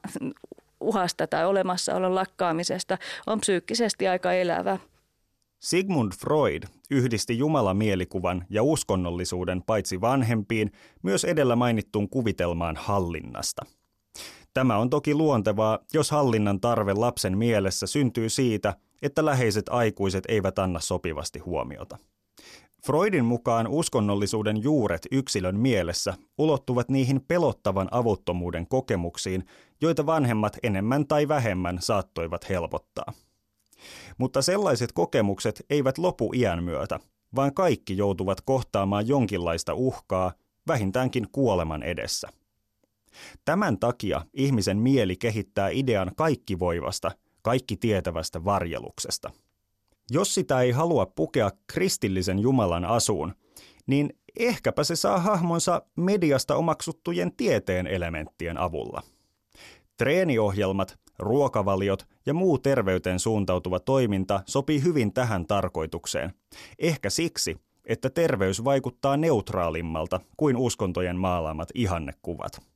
uhasta tai olemassaolon lakkaamisesta on psyykkisesti aika elävä. Sigmund Freud yhdisti jumalamielikuvan ja uskonnollisuuden paitsi vanhempiin, myös edellä mainittuun kuvitelmaan hallinnasta – Tämä on toki luontevaa, jos hallinnan tarve lapsen mielessä syntyy siitä, että läheiset aikuiset eivät anna sopivasti huomiota. Freudin mukaan uskonnollisuuden juuret yksilön mielessä ulottuvat niihin pelottavan avuttomuuden kokemuksiin, joita vanhemmat enemmän tai vähemmän saattoivat helpottaa. Mutta sellaiset kokemukset eivät lopu iän myötä, vaan kaikki joutuvat kohtaamaan jonkinlaista uhkaa, vähintäänkin kuoleman edessä. Tämän takia ihmisen mieli kehittää idean kaikki voivasta, kaikki tietävästä varjeluksesta. Jos sitä ei halua pukea kristillisen Jumalan asuun, niin ehkäpä se saa hahmonsa mediasta omaksuttujen tieteen elementtien avulla. Treeniohjelmat, ruokavaliot ja muu terveyteen suuntautuva toiminta sopii hyvin tähän tarkoitukseen. Ehkä siksi, että terveys vaikuttaa neutraalimmalta kuin uskontojen maalaamat ihannekuvat.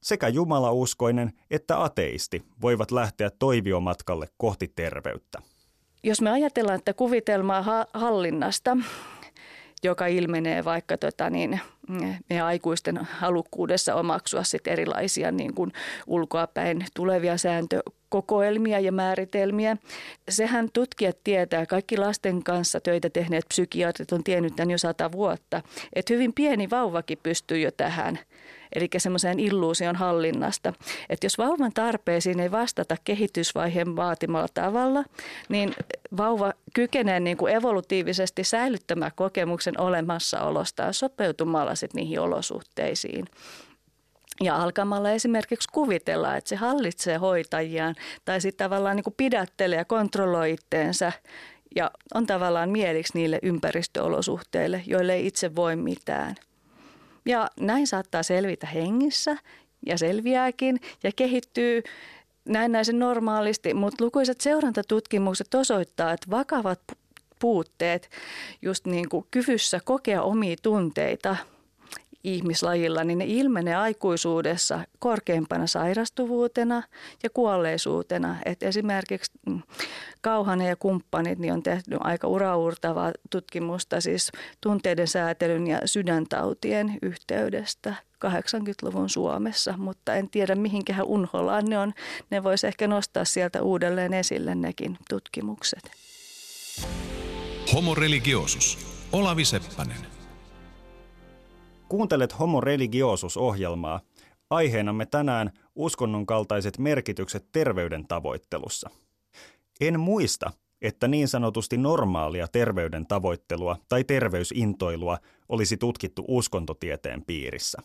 Sekä jumalauskoinen että ateisti voivat lähteä toiviomatkalle kohti terveyttä. Jos me ajatellaan, että kuvitelmaa hallinnasta, joka ilmenee vaikka tota niin, meidän aikuisten halukkuudessa omaksua sit erilaisia niin kuin ulkoapäin tulevia sääntökokoelmia ja määritelmiä. Sehän tutkijat tietää, kaikki lasten kanssa töitä tehneet psykiatrit on tiennyt tämän jo sata vuotta, että hyvin pieni vauvakin pystyy jo tähän – eli semmoiseen illuusion hallinnasta. Että jos vauvan tarpeisiin ei vastata kehitysvaiheen vaatimalla tavalla, niin vauva kykenee niin kuin evolutiivisesti säilyttämään kokemuksen olemassaolosta ja sopeutumalla sit niihin olosuhteisiin. Ja alkamalla esimerkiksi kuvitella, että se hallitsee hoitajiaan tai sitten tavallaan niin kuin pidättelee ja kontrolloi itteensä ja on tavallaan mieliksi niille ympäristöolosuhteille, joille ei itse voi mitään – ja näin saattaa selvitä hengissä ja selviääkin ja kehittyy näennäisen normaalisti, mutta lukuisat seurantatutkimukset osoittaa, että vakavat puutteet just niin kuin kyvyssä kokea omia tunteita ihmislajilla, niin ne ilmenee aikuisuudessa korkeimpana sairastuvuutena ja kuolleisuutena. Et esimerkiksi mm, Kauhanen ja kumppanit niin on tehnyt aika uraurtavaa tutkimusta siis tunteiden säätelyn ja sydäntautien yhteydestä 80-luvun Suomessa, mutta en tiedä mihinkähän unholaan ne on. Ne voisi ehkä nostaa sieltä uudelleen esille nekin tutkimukset. Homo religiosus. Olavi Seppänen. Kuuntelet Homo religiosus-ohjelmaa. Aiheenamme tänään uskonnon kaltaiset merkitykset terveyden tavoittelussa. En muista, että niin sanotusti normaalia terveyden tavoittelua tai terveysintoilua olisi tutkittu uskontotieteen piirissä.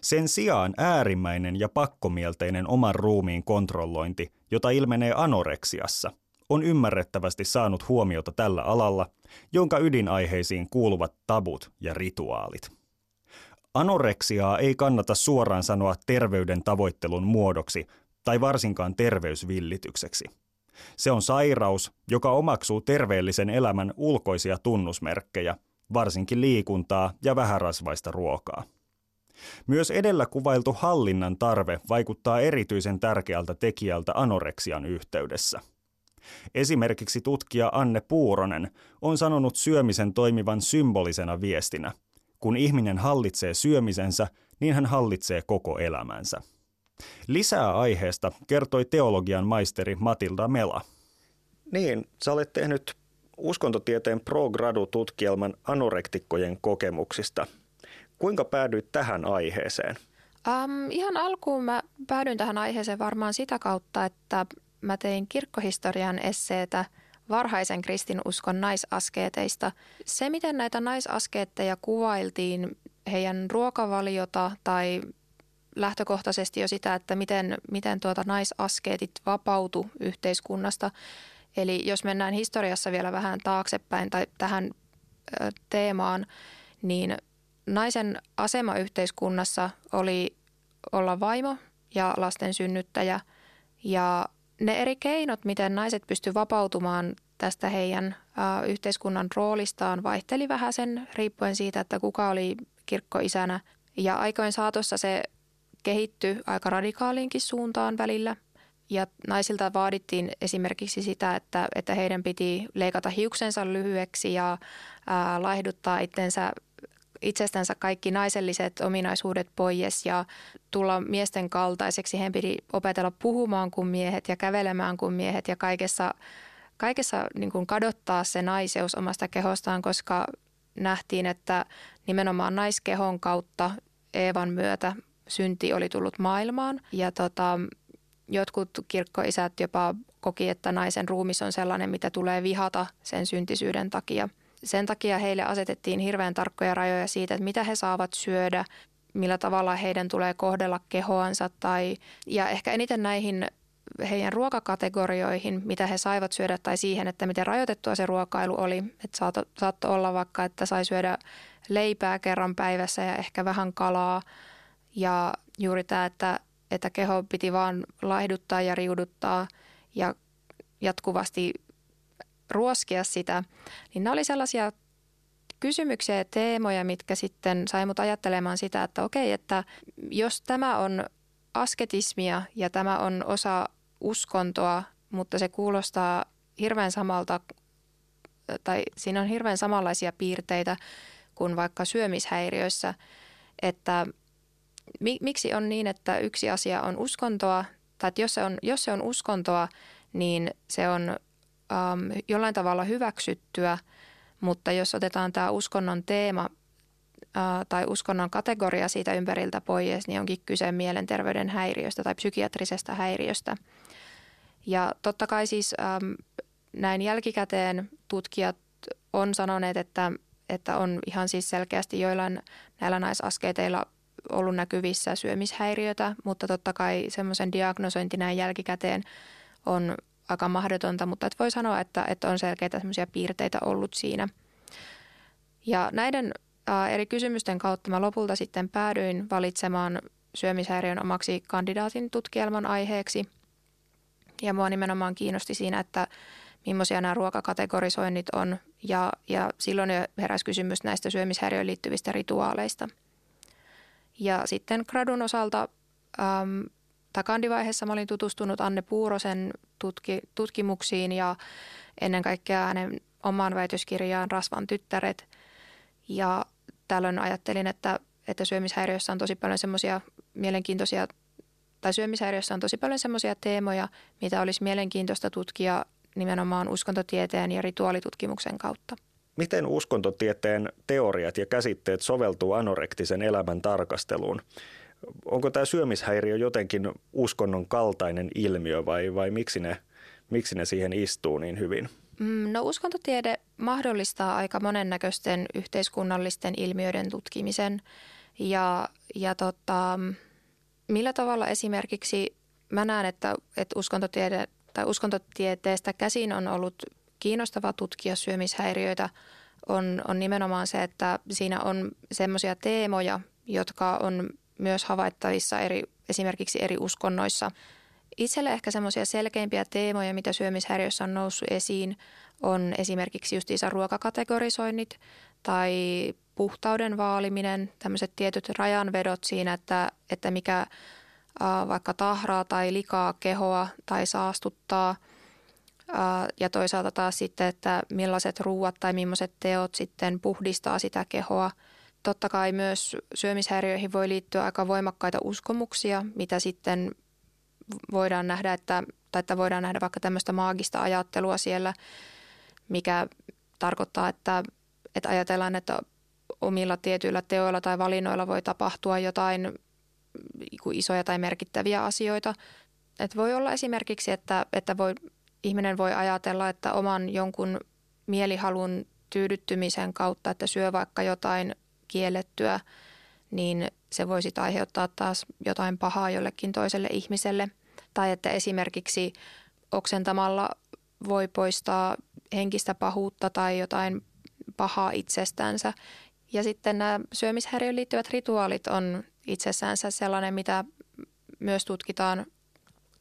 Sen sijaan äärimmäinen ja pakkomielteinen oman ruumiin kontrollointi, jota ilmenee anoreksiassa, on ymmärrettävästi saanut huomiota tällä alalla, jonka ydinaiheisiin kuuluvat tabut ja rituaalit. Anoreksiaa ei kannata suoraan sanoa terveyden tavoittelun muodoksi tai varsinkaan terveysvillitykseksi. Se on sairaus, joka omaksuu terveellisen elämän ulkoisia tunnusmerkkejä, varsinkin liikuntaa ja vähärasvaista ruokaa. Myös edellä kuvailtu hallinnan tarve vaikuttaa erityisen tärkeältä tekijältä anoreksian yhteydessä. Esimerkiksi tutkija Anne Puuronen on sanonut syömisen toimivan symbolisena viestinä – kun ihminen hallitsee syömisensä, niin hän hallitsee koko elämänsä. Lisää aiheesta kertoi teologian maisteri Matilda Mela. Niin, sä olet tehnyt uskontotieteen pro-gradu-tutkielman anorektikkojen kokemuksista. Kuinka päädyit tähän aiheeseen? Um, ihan alkuun mä päädyin tähän aiheeseen varmaan sitä kautta, että mä tein kirkkohistorian esseetä – varhaisen kristinuskon naisaskeeteista. Se, miten näitä naisaskeetteja kuvailtiin, heidän ruokavaliota tai lähtökohtaisesti jo sitä, että miten, miten tuota naisaskeetit vapautu yhteiskunnasta. Eli jos mennään historiassa vielä vähän taaksepäin tai tähän teemaan, niin naisen asema yhteiskunnassa oli olla vaimo ja lasten synnyttäjä ja ne eri keinot, miten naiset pystyivät vapautumaan tästä heidän ä, yhteiskunnan roolistaan, vaihteli vähän sen riippuen siitä, että kuka oli kirkkoisänä. Ja aikojen saatossa se kehittyi aika radikaaliinkin suuntaan välillä. Ja naisilta vaadittiin esimerkiksi sitä, että, että heidän piti leikata hiuksensa lyhyeksi ja ää, laihduttaa itsensä itsestänsä kaikki naiselliset ominaisuudet pois ja tulla miesten kaltaiseksi. Heidän piti opetella puhumaan kuin miehet ja kävelemään kuin miehet ja kaikessa, kaikessa niin kuin kadottaa se naiseus omasta kehostaan, koska nähtiin, että nimenomaan naiskehon kautta Eevan myötä synti oli tullut maailmaan. Ja tota, jotkut kirkkoisät jopa koki, että naisen ruumis on sellainen, mitä tulee vihata sen syntisyyden takia – sen takia heille asetettiin hirveän tarkkoja rajoja siitä, että mitä he saavat syödä, millä tavalla heidän tulee kohdella kehoansa tai, ja ehkä eniten näihin heidän ruokakategorioihin, mitä he saivat syödä tai siihen, että miten rajoitettua se ruokailu oli. Että saattoi saatto olla vaikka, että sai syödä leipää kerran päivässä ja ehkä vähän kalaa ja juuri tämä, että, että keho piti vaan laihduttaa ja riuduttaa ja jatkuvasti ruoskia sitä, niin ne oli sellaisia kysymyksiä ja teemoja, mitkä sitten sai mut ajattelemaan sitä, että okei, että jos tämä on asketismia ja tämä on osa uskontoa, mutta se kuulostaa hirveän samalta, tai siinä on hirveän samanlaisia piirteitä kuin vaikka syömishäiriöissä, että miksi on niin, että yksi asia on uskontoa, tai että jos se on, jos se on uskontoa, niin se on ähm, jollain tavalla hyväksyttyä, mutta jos otetaan tämä uskonnon teema äh, tai uskonnon kategoria siitä ympäriltä pois, niin onkin kyse mielenterveyden häiriöstä tai psykiatrisesta häiriöstä. Ja totta kai siis ähm, näin jälkikäteen tutkijat on sanoneet, että, että on ihan siis selkeästi joillain näillä naisasketeilla ollut näkyvissä syömishäiriötä, mutta totta kai semmoisen diagnosointi näin jälkikäteen on aika mahdotonta, mutta et voi sanoa, että, että on selkeitä semmoisia piirteitä ollut siinä. Ja näiden ää, eri kysymysten kautta mä lopulta sitten päädyin valitsemaan syömishäiriön omaksi kandidaatin tutkielman aiheeksi. Ja mua nimenomaan kiinnosti siinä, että millaisia nämä ruokakategorisoinnit on. Ja, ja silloin jo heräsi kysymys näistä syömishäiriöön liittyvistä rituaaleista. Ja sitten gradun osalta äm, tai kandivaiheessa mä olin tutustunut Anne Puurosen tutki, tutkimuksiin ja ennen kaikkea hänen omaan väitöskirjaan Rasvan tyttäret. Ja tällöin ajattelin, että, että syömishäiriössä on tosi paljon semmoisia mielenkiintoisia, tai syömishäiriössä on tosi paljon semmoisia teemoja, mitä olisi mielenkiintoista tutkia nimenomaan uskontotieteen ja rituaalitutkimuksen kautta. Miten uskontotieteen teoriat ja käsitteet soveltuu anorektisen elämän tarkasteluun? Onko tämä syömishäiriö jotenkin uskonnon kaltainen ilmiö vai, vai miksi, ne, miksi ne siihen istuu niin hyvin? Mm, no uskontotiede mahdollistaa aika monennäköisten yhteiskunnallisten ilmiöiden tutkimisen ja, ja tota, millä tavalla esimerkiksi mä näen, että, että uskontotiede tai uskontotieteestä käsin on ollut kiinnostava tutkia syömishäiriöitä on, on nimenomaan se, että siinä on semmoisia teemoja, jotka on myös havaittavissa eri, esimerkiksi eri uskonnoissa. Itselle ehkä semmoisia selkeimpiä teemoja, mitä syömishäiriössä on noussut esiin, on esimerkiksi justiinsa ruokakategorisoinnit tai puhtauden vaaliminen, tämmöiset tietyt rajanvedot siinä, että, että mikä vaikka tahraa tai likaa kehoa tai saastuttaa – ja toisaalta taas sitten, että millaiset ruuat tai millaiset teot sitten puhdistaa sitä kehoa. Totta kai myös syömishäiriöihin voi liittyä aika voimakkaita uskomuksia, mitä sitten voidaan nähdä, että, tai että voidaan nähdä vaikka tämmöistä maagista ajattelua siellä, mikä tarkoittaa, että, että ajatellaan, että omilla tietyillä teoilla tai valinnoilla voi tapahtua jotain isoja tai merkittäviä asioita. Että voi olla esimerkiksi, että, että voi ihminen voi ajatella, että oman jonkun mielihalun tyydyttymisen kautta, että syö vaikka jotain kiellettyä, niin se voisi aiheuttaa taas jotain pahaa jollekin toiselle ihmiselle. Tai että esimerkiksi oksentamalla voi poistaa henkistä pahuutta tai jotain pahaa itsestänsä. Ja sitten nämä syömishäiriöön liittyvät rituaalit on itsessänsä sellainen, mitä myös tutkitaan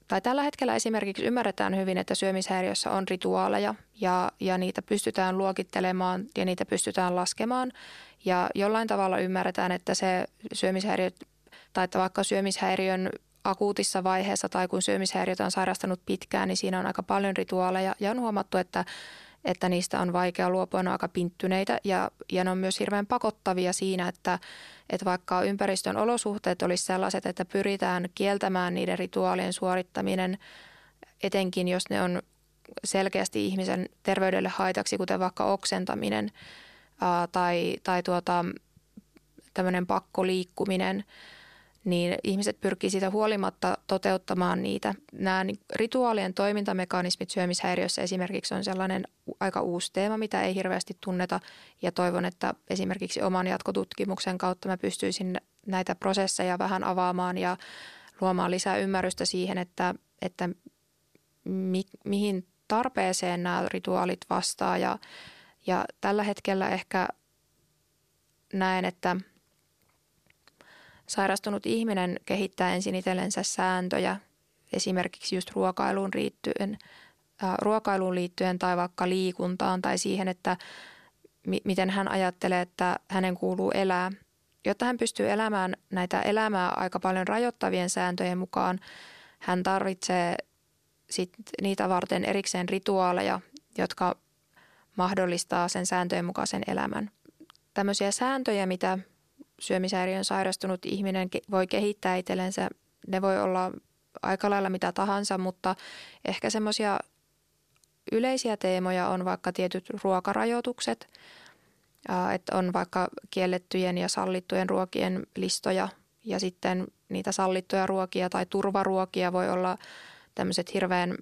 tai tällä hetkellä esimerkiksi ymmärretään hyvin, että syömishäiriössä on rituaaleja ja, ja niitä pystytään luokittelemaan ja niitä pystytään laskemaan. Ja jollain tavalla ymmärretään, että se syömishäiriö tai että vaikka syömishäiriön akuutissa vaiheessa tai kun syömishäiriötä on sairastanut pitkään, niin siinä on aika paljon rituaaleja ja on huomattu, että että niistä on vaikea luopua, ne on aika pinttyneitä ja, ja ne on myös hirveän pakottavia siinä, että, että vaikka ympäristön olosuhteet olisi sellaiset, että pyritään kieltämään niiden rituaalien suorittaminen, etenkin jos ne on selkeästi ihmisen terveydelle haitaksi, kuten vaikka oksentaminen ää, tai, tai tuota, tämmöinen pakkoliikkuminen – niin ihmiset pyrkii siitä huolimatta toteuttamaan niitä. Nämä rituaalien toimintamekanismit syömishäiriössä esimerkiksi on sellainen aika uusi teema, mitä ei hirveästi tunneta ja toivon, että esimerkiksi oman jatkotutkimuksen kautta mä pystyisin näitä prosesseja vähän avaamaan ja luomaan lisää ymmärrystä siihen, että, että mi, mihin tarpeeseen nämä rituaalit vastaa ja, ja tällä hetkellä ehkä näen, että – Sairastunut ihminen kehittää ensin itsellensä sääntöjä, esimerkiksi just ruokailuun liittyen, äh, ruokailuun liittyen tai vaikka liikuntaan tai siihen, että mi- miten hän ajattelee, että hänen kuuluu elää. Jotta hän pystyy elämään näitä elämää aika paljon rajoittavien sääntöjen mukaan, hän tarvitsee sit niitä varten erikseen rituaaleja, jotka mahdollistaa sen sääntöjen mukaisen elämän. Tämmöisiä sääntöjä, mitä syömishäiriön sairastunut ihminen voi kehittää itsellensä. Ne voi olla aika lailla mitä tahansa, mutta ehkä semmoisia yleisiä teemoja on vaikka tietyt ruokarajoitukset, että on vaikka kiellettyjen ja sallittujen ruokien listoja ja sitten niitä sallittuja ruokia tai turvaruokia voi olla tämmöiset hirveän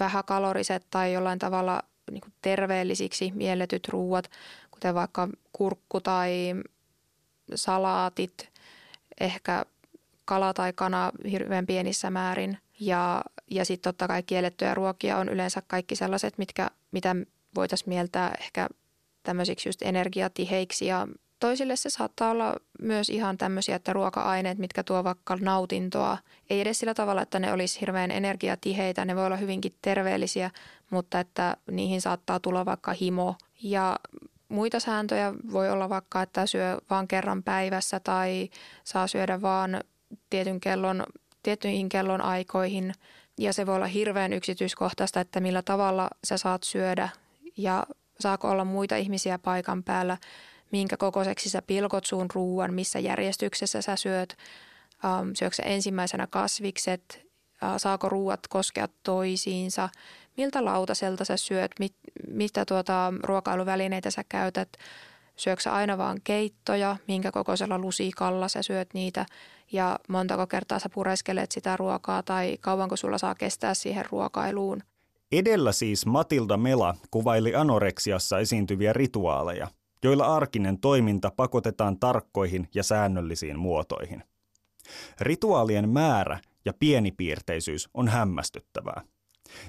vähäkaloriset tai jollain tavalla niin terveellisiksi mielletyt ruuat, kuten vaikka kurkku tai salaatit, ehkä kala tai kana hirveän pienissä määrin. Ja, ja sitten totta kai kiellettyjä ruokia on yleensä kaikki sellaiset, mitkä, mitä voitaisiin mieltää ehkä tämmöisiksi just energiatiheiksi ja Toisille se saattaa olla myös ihan tämmöisiä, että ruoka-aineet, mitkä tuo vaikka nautintoa, ei edes sillä tavalla, että ne olisi hirveän energiatiheitä, ne voi olla hyvinkin terveellisiä, mutta että niihin saattaa tulla vaikka himo. Ja muita sääntöjä. Voi olla vaikka, että syö vain kerran päivässä tai saa syödä vaan tietyn kellon, tiettyihin kellon aikoihin. Ja se voi olla hirveän yksityiskohtaista, että millä tavalla sä saat syödä ja saako olla muita ihmisiä paikan päällä, minkä kokoiseksi sä pilkot suun ruuan, missä järjestyksessä sä syöt, ähm, syöksä ensimmäisenä kasvikset, äh, saako ruuat koskea toisiinsa, miltä lautaselta sä syöt, mit, mitä tuota ruokailuvälineitä sä käytät, syöksä aina vaan keittoja, minkä kokoisella lusikalla sä syöt niitä ja montako kertaa sä pureskelet sitä ruokaa tai kauanko sulla saa kestää siihen ruokailuun. Edellä siis Matilda Mela kuvaili anoreksiassa esiintyviä rituaaleja, joilla arkinen toiminta pakotetaan tarkkoihin ja säännöllisiin muotoihin. Rituaalien määrä ja pienipiirteisyys on hämmästyttävää.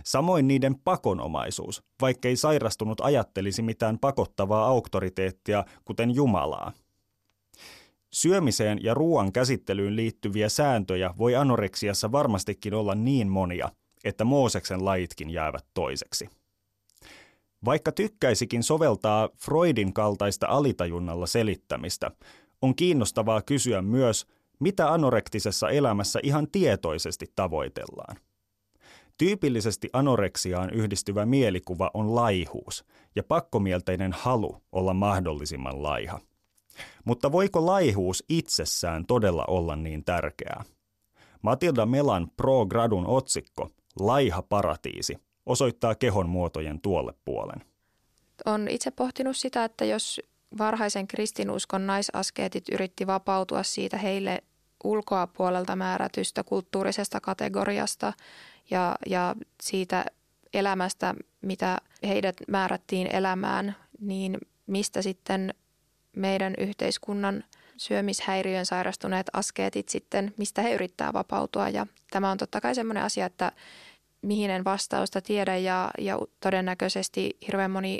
Samoin niiden pakonomaisuus, vaikkei sairastunut ajattelisi mitään pakottavaa auktoriteettia, kuten Jumalaa. Syömiseen ja ruoan käsittelyyn liittyviä sääntöjä voi anoreksiassa varmastikin olla niin monia, että Mooseksen lajitkin jäävät toiseksi. Vaikka tykkäisikin soveltaa Freudin kaltaista alitajunnalla selittämistä, on kiinnostavaa kysyä myös, mitä anorektisessa elämässä ihan tietoisesti tavoitellaan. Tyypillisesti anoreksiaan yhdistyvä mielikuva on laihuus ja pakkomielteinen halu olla mahdollisimman laiha. Mutta voiko laihuus itsessään todella olla niin tärkeää? Matilda Melan Pro Gradun otsikko Laiha paratiisi osoittaa kehon muotojen tuolle puolen. On itse pohtinut sitä, että jos varhaisen kristinuskon naisaskeetit yritti vapautua siitä heille ulkoa puolelta määrätystä kulttuurisesta kategoriasta ja, ja siitä elämästä, mitä heidät määrättiin elämään, niin mistä sitten meidän yhteiskunnan syömishäiriön sairastuneet askeetit sitten, mistä he yrittää vapautua. Ja tämä on totta kai sellainen asia, että mihin en vastausta tiedä ja, ja todennäköisesti hirveän moni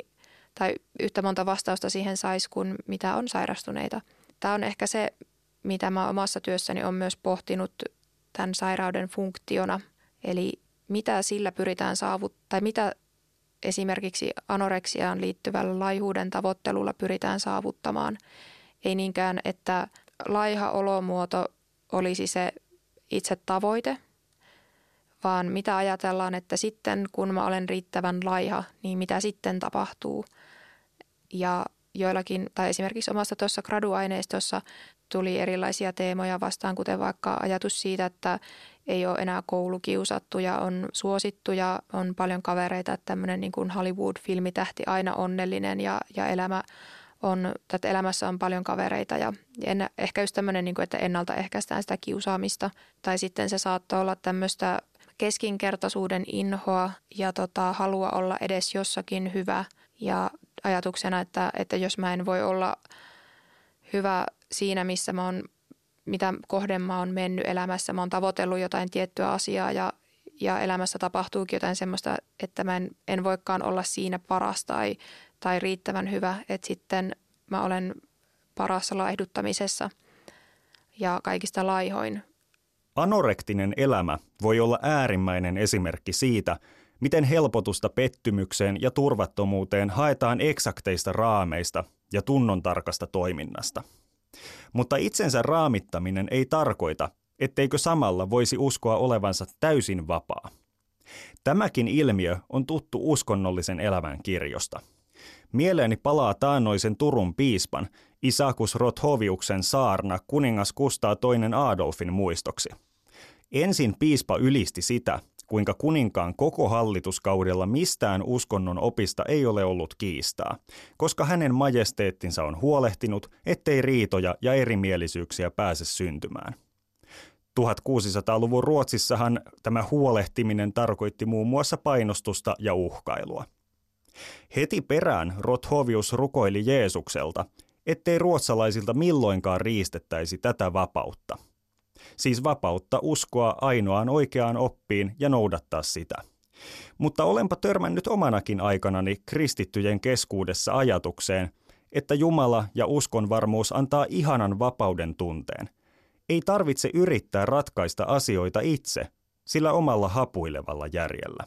tai yhtä monta vastausta siihen saisi kuin mitä on sairastuneita. Tämä on ehkä se, mitä mä omassa työssäni on myös pohtinut tämän sairauden funktiona. Eli mitä sillä pyritään saavuttaa, tai mitä esimerkiksi anoreksiaan liittyvällä laihuuden tavoittelulla pyritään saavuttamaan. Ei niinkään, että laiha olomuoto olisi se itse tavoite, vaan mitä ajatellaan, että sitten kun mä olen riittävän laiha, niin mitä sitten tapahtuu. Ja joillakin, tai esimerkiksi omassa tuossa graduaineistossa tuli erilaisia teemoja vastaan, kuten vaikka ajatus siitä, että ei ole enää koulukiusattu ja on suosittu ja on paljon kavereita, että tämmöinen niin kuin Hollywood-filmitähti aina onnellinen ja, ja elämä on, että elämässä on paljon kavereita ja en, ehkä just tämmöinen, niin kuin, että ennaltaehkäistään sitä kiusaamista. Tai sitten se saattaa olla tämmöistä keskinkertaisuuden inhoa ja tota, halua olla edes jossakin hyvä ja ajatuksena, että, että jos mä en voi olla hyvä siinä, missä mä oon, mitä kohden mä oon mennyt elämässä, mä oon tavoitellut jotain tiettyä asiaa ja, ja elämässä tapahtuukin jotain semmoista, että mä en, en voikaan olla siinä paras tai, tai riittävän hyvä, että sitten mä olen parassa laihduttamisessa ja kaikista laihoin Anorektinen elämä voi olla äärimmäinen esimerkki siitä, miten helpotusta pettymykseen ja turvattomuuteen haetaan eksakteista raameista ja tunnontarkasta toiminnasta. Mutta itsensä raamittaminen ei tarkoita, etteikö samalla voisi uskoa olevansa täysin vapaa. Tämäkin ilmiö on tuttu uskonnollisen elämän kirjosta. Mieleeni palaa taannoisen Turun piispan Isakus Rothoviuksen saarna kuningas Kustaa toinen Adolfin muistoksi – Ensin piispa ylisti sitä, kuinka kuninkaan koko hallituskaudella mistään uskonnon opista ei ole ollut kiistaa, koska hänen majesteettinsa on huolehtinut, ettei riitoja ja erimielisyyksiä pääse syntymään. 1600-luvun Ruotsissahan tämä huolehtiminen tarkoitti muun muassa painostusta ja uhkailua. Heti perään Rothovius rukoili Jeesukselta, ettei ruotsalaisilta milloinkaan riistettäisi tätä vapautta – siis vapautta uskoa ainoaan oikeaan oppiin ja noudattaa sitä. Mutta olenpa törmännyt omanakin aikanani kristittyjen keskuudessa ajatukseen, että Jumala ja uskonvarmuus antaa ihanan vapauden tunteen. Ei tarvitse yrittää ratkaista asioita itse, sillä omalla hapuilevalla järjellä.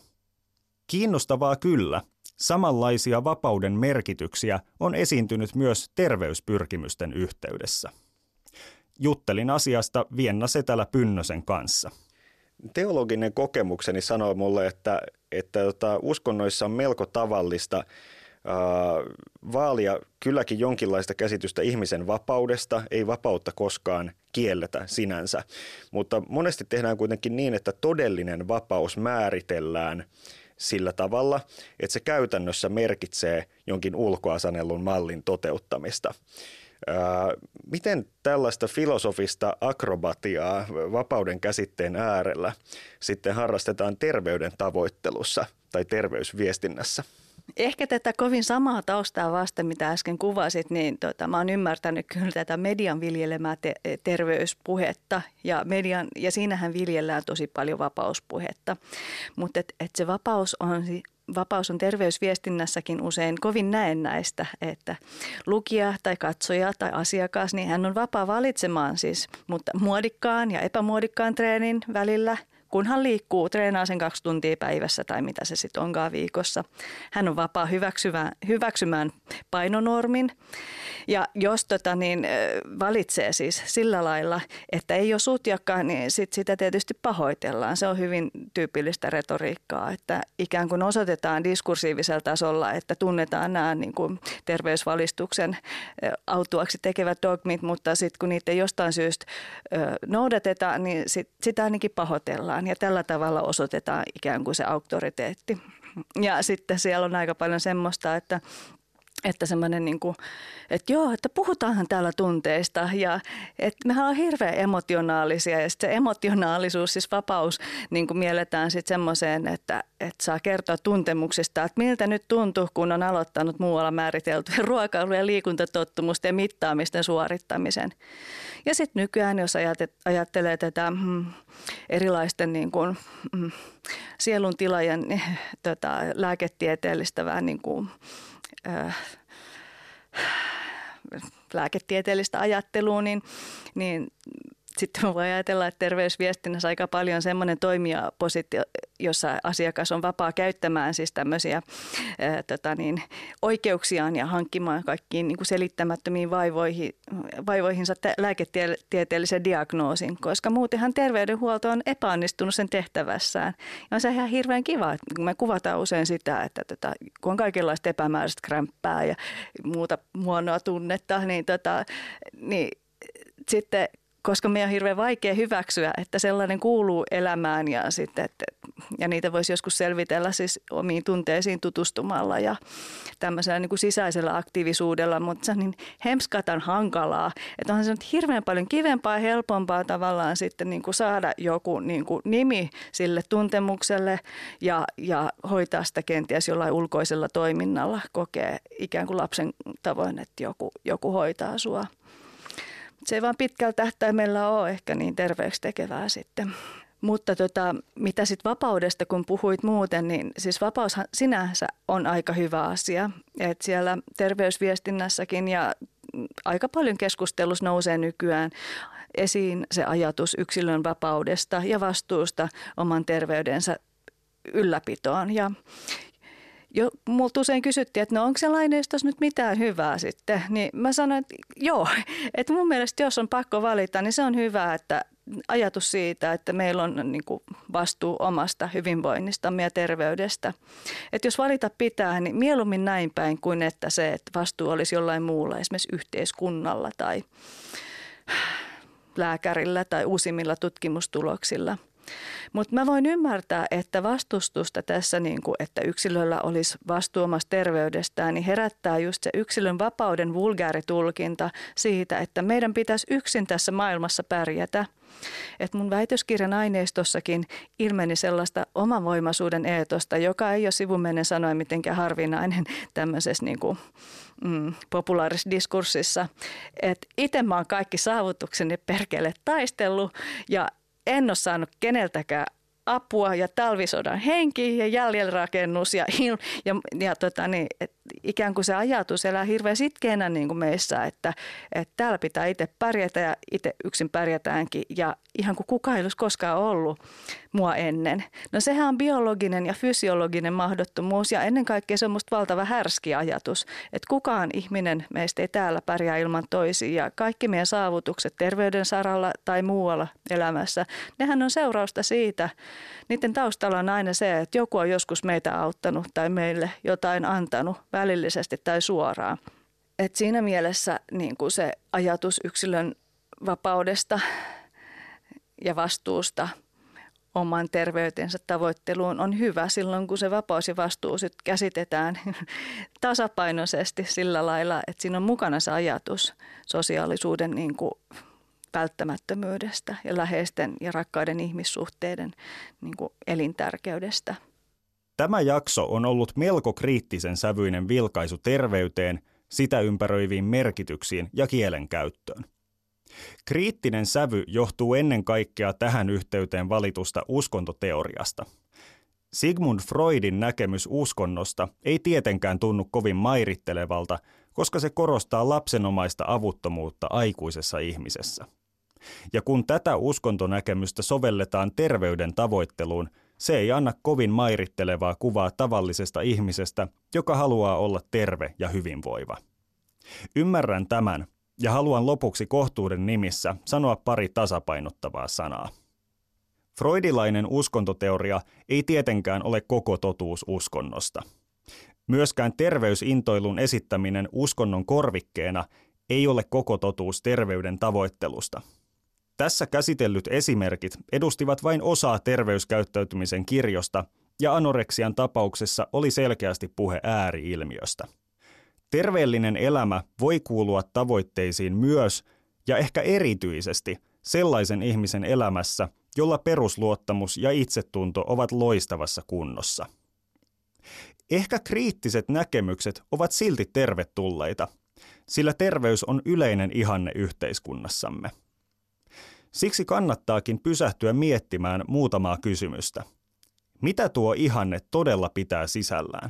Kiinnostavaa kyllä, Samanlaisia vapauden merkityksiä on esiintynyt myös terveyspyrkimysten yhteydessä. Juttelin asiasta Vienna Setälä Pynnösen kanssa. Teologinen kokemukseni sanoi mulle, että, että tota, uskonnoissa on melko tavallista vaalia kylläkin jonkinlaista käsitystä ihmisen vapaudesta, ei vapautta koskaan kielletä sinänsä, mutta monesti tehdään kuitenkin niin, että todellinen vapaus määritellään sillä tavalla, että se käytännössä merkitsee jonkin ulkoasanellun mallin toteuttamista. Miten tällaista filosofista akrobatiaa vapauden käsitteen äärellä sitten harrastetaan terveyden tavoittelussa tai terveysviestinnässä? Ehkä tätä kovin samaa taustaa vasten, mitä äsken kuvasit, niin tota, mä oon ymmärtänyt kyllä tätä median viljelemää te- terveyspuhetta ja, median, ja siinähän viljellään tosi paljon vapauspuhetta. Mutta et, et se vapaus on vapaus on terveysviestinnässäkin usein kovin näennäistä, että lukija tai katsoja tai asiakas, niin hän on vapaa valitsemaan siis, mutta muodikkaan ja epämuodikkaan treenin välillä – kunhan liikkuu, treenaa sen kaksi tuntia päivässä tai mitä se sitten onkaan viikossa. Hän on vapaa hyväksymään, hyväksymään painonormin ja jos tota, niin, valitsee siis sillä lailla, että ei ole sutjakkaan, niin sit sitä tietysti pahoitellaan. Se on hyvin tyypillistä retoriikkaa, että ikään kuin osoitetaan diskursiivisella tasolla, että tunnetaan nämä niin kuin terveysvalistuksen autuaksi tekevät dogmit, mutta sitten kun niitä jostain syystä noudatetaan, niin sit, sitä ainakin pahoitellaan ja tällä tavalla osoitetaan ikään kuin se auktoriteetti. Ja sitten siellä on aika paljon semmoista, että että semmoinen niin kuin, että joo, että puhutaanhan täällä tunteista ja että mehän on hirveän emotionaalisia ja se emotionaalisuus, siis vapaus niin kuin mielletään sitten semmoiseen, että, että saa kertoa tuntemuksista, että miltä nyt tuntuu, kun on aloittanut muualla määriteltyjen ruokailu- ja liikuntatottumusten ja mittaamisten suorittamisen. Ja sitten nykyään, jos ajattelee tätä mm, erilaisten niin kuin, mm, sielun tilajen tota, lääketieteellistä vähän niin kuin, äh, lääketieteellistä ajattelua, niin, niin sitten voi ajatella, että terveysviestinnässä aika paljon semmoinen toimijapositio, jossa asiakas on vapaa käyttämään siis tämmöisiä ää, tota niin, oikeuksiaan ja hankkimaan kaikkiin niin kuin selittämättömiin vaivoihin, vaivoihinsa lääketieteellisen diagnoosin, koska muutenhan terveydenhuolto on epäonnistunut sen tehtävässään. Ja on se ihan hirveän kiva, että me kuvataan usein sitä, että tota, kun on kaikenlaista epämääräistä krämppää ja muuta huonoa tunnetta, niin, tota, niin sitten koska meidän on hirveän vaikea hyväksyä, että sellainen kuuluu elämään ja, sitten, että, ja niitä voisi joskus selvitellä siis omiin tunteisiin tutustumalla ja tämmöisellä niin kuin sisäisellä aktiivisuudella, mutta se on niin hemskatan hankalaa, että onhan se nyt hirveän paljon kivempaa ja helpompaa tavallaan sitten niin kuin saada joku niin kuin nimi sille tuntemukselle ja, ja hoitaa sitä kenties jollain ulkoisella toiminnalla, kokee ikään kuin lapsen tavoin, että joku, joku hoitaa sua se ei vaan pitkällä tähtäimellä ole ehkä niin terveeksi tekevää sitten. Mutta tota, mitä sitten vapaudesta, kun puhuit muuten, niin siis vapaushan sinänsä on aika hyvä asia. Et siellä terveysviestinnässäkin ja aika paljon keskustelussa nousee nykyään esiin se ajatus yksilön vapaudesta ja vastuusta oman terveydensä ylläpitoon. Ja, jo, multa usein kysyttiin, että no onko se laineistossa nyt mitään hyvää sitten, niin mä sanoin, että joo, että mun mielestä jos on pakko valita, niin se on hyvä, että ajatus siitä, että meillä on niin kuin vastuu omasta hyvinvoinnistamme ja terveydestä. Että jos valita pitää, niin mieluummin näin päin kuin että se, että vastuu olisi jollain muulla, esimerkiksi yhteiskunnalla tai lääkärillä tai uusimmilla tutkimustuloksilla – mutta mä voin ymmärtää, että vastustusta tässä, niin kuin, että yksilöllä olisi vastuu omasta terveydestään, niin herättää just se yksilön vapauden vulgaaritulkinta siitä, että meidän pitäisi yksin tässä maailmassa pärjätä. Et mun väitöskirjan aineistossakin ilmeni sellaista omavoimaisuuden eetosta, joka ei ole sivumennen sanoen mitenkään harvinainen tämmöisessä niin kuin, mm, populaarisessa diskurssissa. Että itse mä oon kaikki saavutukseni perkele taistellut ja en ole saanut keneltäkään apua ja talvisodan henki ja jäljellä rakennus ja, ja, ja tota niin, ikään kuin se ajatus elää hirveän sitkeänä niin kuin meissä, että, että täällä pitää itse pärjätä ja itse yksin pärjätäänkin ja ihan kuin kuka ei olisi koskaan ollut mua ennen. No sehän on biologinen ja fysiologinen mahdottomuus ja ennen kaikkea se on musta valtava härski ajatus, että kukaan ihminen meistä ei täällä pärjää ilman toisia ja kaikki meidän saavutukset terveyden saralla tai muualla elämässä, nehän on seurausta siitä, niiden taustalla on aina se, että joku on joskus meitä auttanut tai meille jotain antanut välillisesti tai suoraan. Et siinä mielessä niin kuin se ajatus yksilön vapaudesta ja vastuusta oman terveytensä tavoitteluun on hyvä silloin, kun se vapaus ja vastuu sit käsitetään tasapainoisesti sillä lailla, että siinä on mukana se ajatus sosiaalisuuden niin kuin välttämättömyydestä ja läheisten ja rakkaiden ihmissuhteiden niin kuin elintärkeydestä. Tämä jakso on ollut melko kriittisen sävyinen vilkaisu terveyteen, sitä ympäröiviin merkityksiin ja kielenkäyttöön. Kriittinen sävy johtuu ennen kaikkea tähän yhteyteen valitusta uskontoteoriasta. Sigmund Freudin näkemys uskonnosta ei tietenkään tunnu kovin mairittelevalta, koska se korostaa lapsenomaista avuttomuutta aikuisessa ihmisessä. Ja kun tätä uskontonäkemystä sovelletaan terveyden tavoitteluun, se ei anna kovin mairittelevaa kuvaa tavallisesta ihmisestä, joka haluaa olla terve ja hyvinvoiva. Ymmärrän tämän ja haluan lopuksi kohtuuden nimissä sanoa pari tasapainottavaa sanaa. Freudilainen uskontoteoria ei tietenkään ole koko totuus uskonnosta. Myöskään terveysintoilun esittäminen uskonnon korvikkeena ei ole koko totuus terveyden tavoittelusta – tässä käsitellyt esimerkit edustivat vain osaa terveyskäyttäytymisen kirjosta, ja anoreksian tapauksessa oli selkeästi puhe ääriilmiöstä. Terveellinen elämä voi kuulua tavoitteisiin myös ja ehkä erityisesti sellaisen ihmisen elämässä, jolla perusluottamus ja itsetunto ovat loistavassa kunnossa. Ehkä kriittiset näkemykset ovat silti tervetulleita, sillä terveys on yleinen ihanne yhteiskunnassamme. Siksi kannattaakin pysähtyä miettimään muutamaa kysymystä. Mitä tuo ihanne todella pitää sisällään?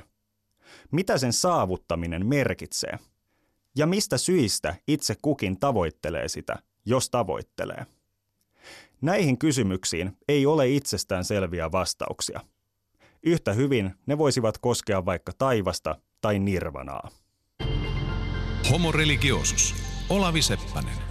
Mitä sen saavuttaminen merkitsee? Ja mistä syistä itse kukin tavoittelee sitä, jos tavoittelee? Näihin kysymyksiin ei ole itsestään selviä vastauksia. Yhtä hyvin ne voisivat koskea vaikka taivasta tai nirvanaa. Homo religiosus. Olavi Seppänen.